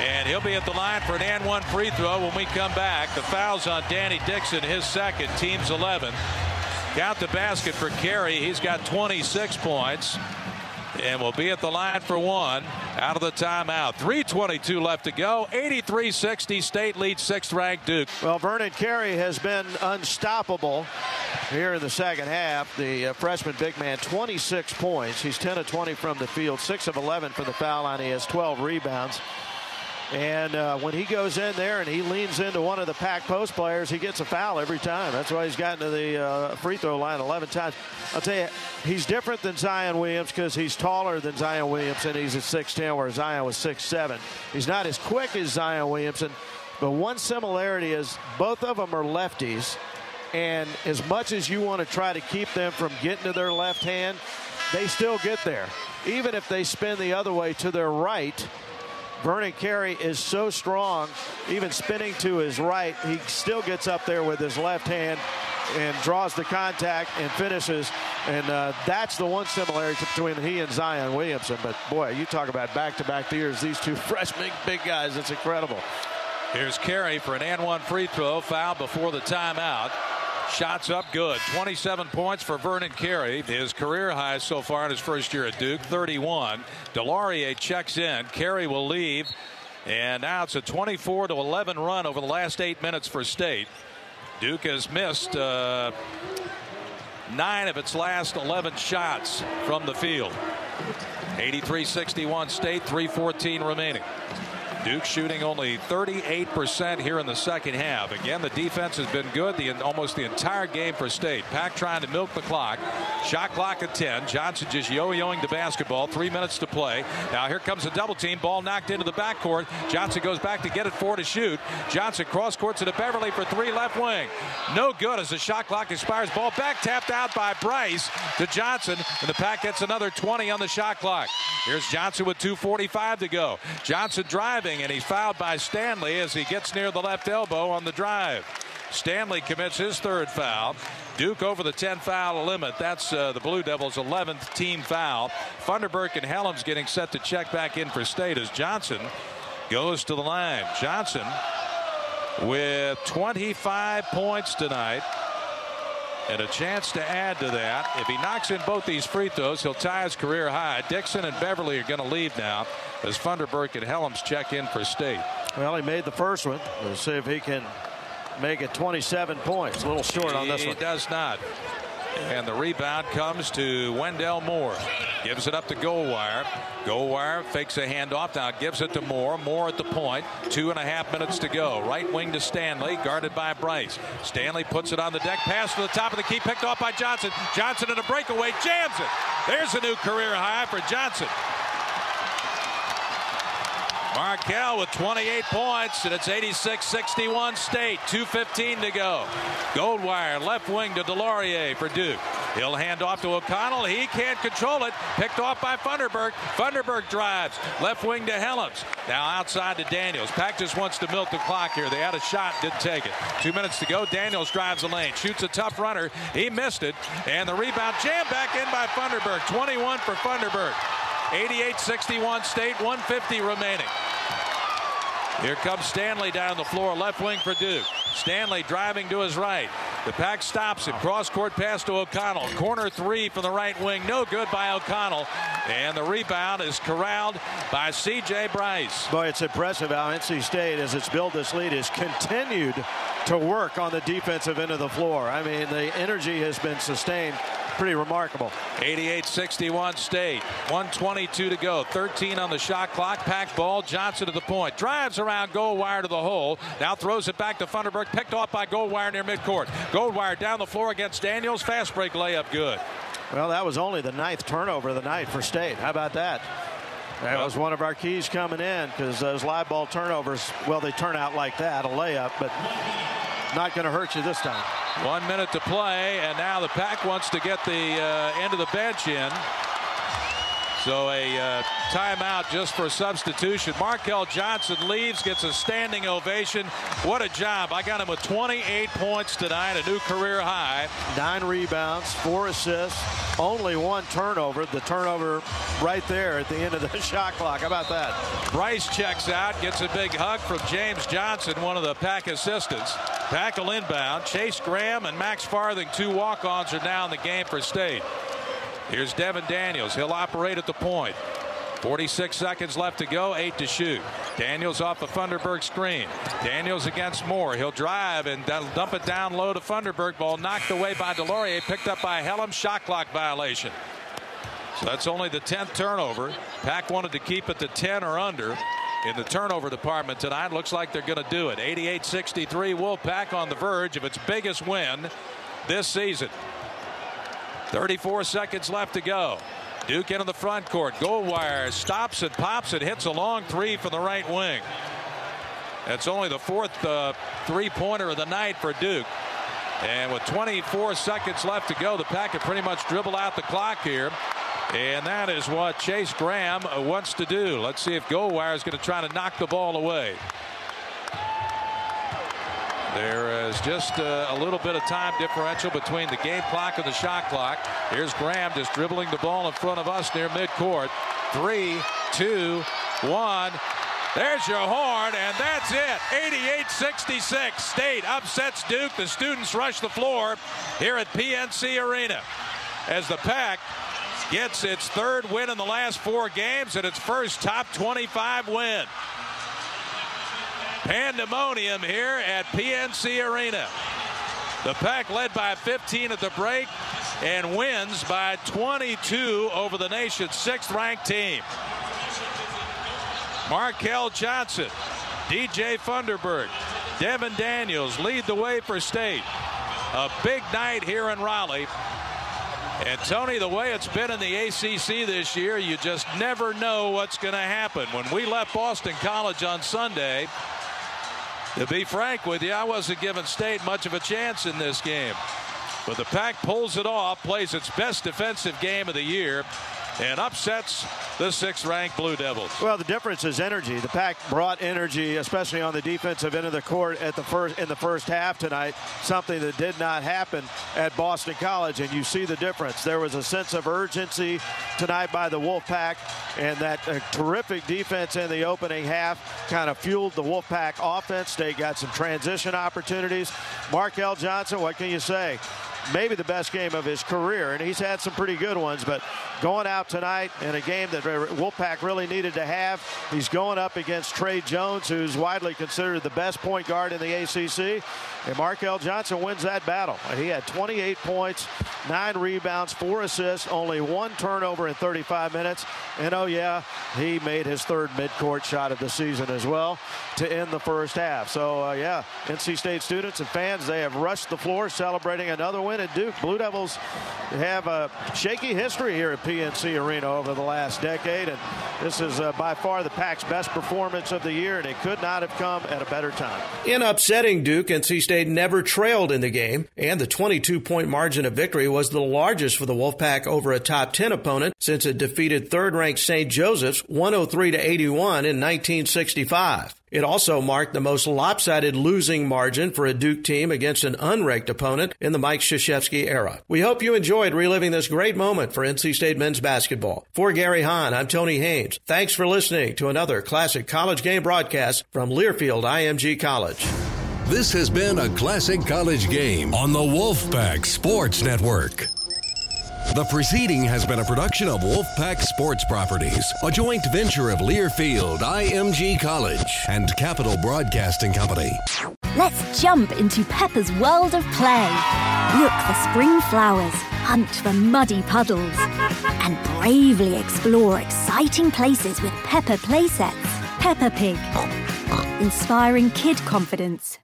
And he'll be at the line for an and one free throw when we come back. The foul's on Danny Dixon, his second, team's 11. Count the basket for Carey. He's got 26 points and will be at the line for one out of the timeout. 3.22 left to go. 83 60. State leads sixth ranked Duke. Well, Vernon Carey has been unstoppable here in the second half. The uh, freshman big man, 26 points. He's 10 of 20 from the field, 6 of 11 for the foul line. He has 12 rebounds. And uh, when he goes in there and he leans into one of the pack post players, he gets a foul every time. That's why he's gotten to the uh, free throw line 11 times. I'll tell you, he's different than Zion Williams because he's taller than Zion Williamson. He's at 6'10, where Zion was 6'7. He's not as quick as Zion Williamson, but one similarity is both of them are lefties. And as much as you want to try to keep them from getting to their left hand, they still get there. Even if they spin the other way to their right, Vernon Carey is so strong, even spinning to his right, he still gets up there with his left hand and draws the contact and finishes. And uh, that's the one similarity between he and Zion Williamson. But boy, you talk about back-to-back years, these two *laughs* freshman big guys, it's incredible. Here's Carey for an and one free throw, foul before the timeout. Shots up good. 27 points for Vernon Carey. His career high so far in his first year at Duke, 31. DeLaurier checks in. Carey will leave. And now it's a 24 to 11 run over the last eight minutes for State. Duke has missed uh, nine of its last 11 shots from the field. 83-61 State, 3:14 remaining. Duke shooting only 38% here in the second half. Again, the defense has been good the almost the entire game for State. Pack trying to milk the clock. Shot clock at 10. Johnson just yo-yoing the basketball. Three minutes to play. Now here comes a double team. Ball knocked into the backcourt. Johnson goes back to get it four to shoot. Johnson cross court to the Beverly for three left wing. No good as the shot clock expires. Ball back tapped out by Bryce to Johnson. And the Pack gets another 20 on the shot clock. Here's Johnson with 2.45 to go. Johnson driving and he's fouled by Stanley as he gets near the left elbow on the drive. Stanley commits his third foul. Duke over the 10 foul limit. That's uh, the Blue Devils' 11th team foul. Funderburk and Hellems getting set to check back in for State as Johnson goes to the line. Johnson with 25 points tonight. And a chance to add to that. If he knocks in both these free throws, he'll tie his career high. Dixon and Beverly are going to leave now as Funderburk and Hellems check in for State. Well, he made the first one. We'll see if he can make it 27 points. A little short on this one. He does not. And the rebound comes to Wendell Moore. Gives it up to Goldwire. Goldwire fakes a handoff. Now gives it to Moore. Moore at the point. Two and a half minutes to go. Right wing to Stanley. Guarded by Bryce. Stanley puts it on the deck. Pass to the top of the key. Picked off by Johnson. Johnson in a breakaway. Jams it. There's a new career high for Johnson. Markell with 28 points, and it's 86-61 State. 2.15 to go. Goldwire left wing to DeLaurier for Duke. He'll hand off to O'Connell. He can't control it. Picked off by Funderburk. Funderburk drives. Left wing to Hellems. Now outside to Daniels. Pack just wants to milk the clock here. They had a shot, didn't take it. Two minutes to go. Daniels drives the lane. Shoots a tough runner. He missed it. And the rebound jammed back in by Funderburk. 21 for Funderburk. 88-61 State, 150 remaining. Here comes Stanley down the floor, left wing for Duke. Stanley driving to his right. The pack stops him. Cross court pass to O'Connell. Corner three from the right wing. No good by O'Connell. And the rebound is corralled by C.J. Bryce. Boy, it's impressive how NC State, as it's built this lead, has continued to work on the defensive end of the floor. I mean, the energy has been sustained pretty remarkable. 88-61 State. 122 to go. 13 on the shot clock. Pack ball. Johnson to the point. Drives around Goldwire to the hole. Now throws it back to Funderburk. Picked off by Goldwire near midcourt. Goldwire down the floor against Daniels. Fast break layup good. Well, that was only the ninth turnover of the night for State. How about that? That was one of our keys coming in because those live ball turnovers, well, they turn out like that, a layup, but not going to hurt you this time. One minute to play, and now the pack wants to get the uh, end of the bench in. So a uh, timeout just for substitution. Markell Johnson leaves, gets a standing ovation. What a job. I got him with 28 points tonight, a new career high. Nine rebounds, four assists, only one turnover. The turnover right there at the end of the *laughs* shot clock. How about that? Bryce checks out, gets a big hug from James Johnson, one of the pack assistants. Pack will inbound. Chase Graham and Max Farthing, two walk-ons, are now in the game for State. Here's Devin Daniels. He'll operate at the point. 46 seconds left to go, eight to shoot. Daniels off the Funderburk screen. Daniels against Moore. He'll drive and dump it down low to Funderburk. Ball knocked away by DeLaurier, picked up by Hellems. Shot clock violation. So that's only the 10th turnover. Pack wanted to keep it to 10 or under in the turnover department tonight. Looks like they're going to do it. 88-63 Wolfpack on the verge of its biggest win this season. 34 seconds left to go. Duke into the front court. Goldwire stops it, pops it, hits a long three from the right wing. That's only the fourth uh, three-pointer of the night for Duke. And with 24 seconds left to go, the pack have pretty much dribbled out the clock here. And that is what Chase Graham wants to do. Let's see if Goldwire is going to try to knock the ball away. There is just uh, a little bit of time differential between the game clock and the shot clock. Here's Graham just dribbling the ball in front of us near midcourt. Three, two, one. There's your horn, and that's it. 88-66. State upsets Duke. The students rush the floor here at PNC Arena as the Pack gets its third win in the last four games and its first top 25 win. Pandemonium here at PNC Arena. The Pack led by 15 at the break. and wins by 22 over the nation's sixth ranked team. Markell Johnson, DJ Funderburk, Devin Daniels lead the way for state. A big night here in Raleigh. And Tony, the way it's been in the ACC this year, you just never know what's going to happen. When we left Boston College on Sunday, to be frank with you, I wasn't giving State much of a chance in this game. But the pack pulls it off, plays its best defensive game of the year, and upsets the sixth ranked Blue Devils. Well, the difference is energy. The pack brought energy, especially on the defensive end of the court at the first in the first half tonight, something that did not happen at Boston College, and you see the difference. There was a sense of urgency tonight by the Wolfpack, and that uh, terrific defense in the opening half kind of fueled the Wolfpack offense. They got some transition opportunities. Markell Johnson, what can you say? Maybe the best game of his career, and he's had some pretty good ones. But going out tonight in a game that Wolfpack really needed to have, he's going up against Tre Jones, who's widely considered the best point guard in the ACC. And Markell Johnson wins that battle. He had 28 points, nine rebounds, four assists, only one turnover in 35 minutes. And oh, yeah, he made his third midcourt shot of the season as well to end the first half. So, uh, yeah, NC State students and fans, they have rushed the floor celebrating another win at Duke. Blue Devils have a shaky history here at PNC Arena over the last decade. And this is uh, by far the Pack's best performance of the year, and it could not have come at a better time. In upsetting Duke, NC State never trailed in the game, and the 22 point margin of victory was the largest for the Wolfpack over a top 10 opponent since it defeated third ranked St. Joseph's 103 to 81 in 1965. It also marked the most lopsided losing margin for a Duke team against an unranked opponent in the Mike Krzyzewski era. We hope you enjoyed reliving this great moment for NC State men's basketball. For Gary Hahn, I'm Tony Haynes. Thanks for listening to another classic college game broadcast from Learfield IMG College. This has been a classic college game on the Wolfpack Sports Network. The proceeding has been a production of Wolfpack Sports Properties, a joint venture of Learfield, IMG College, and Capital Broadcasting Company. Let's jump into Peppa's world of play. Look for spring flowers, hunt for muddy puddles, and bravely explore exciting places with Peppa playsets. Peppa Pig, inspiring kid confidence.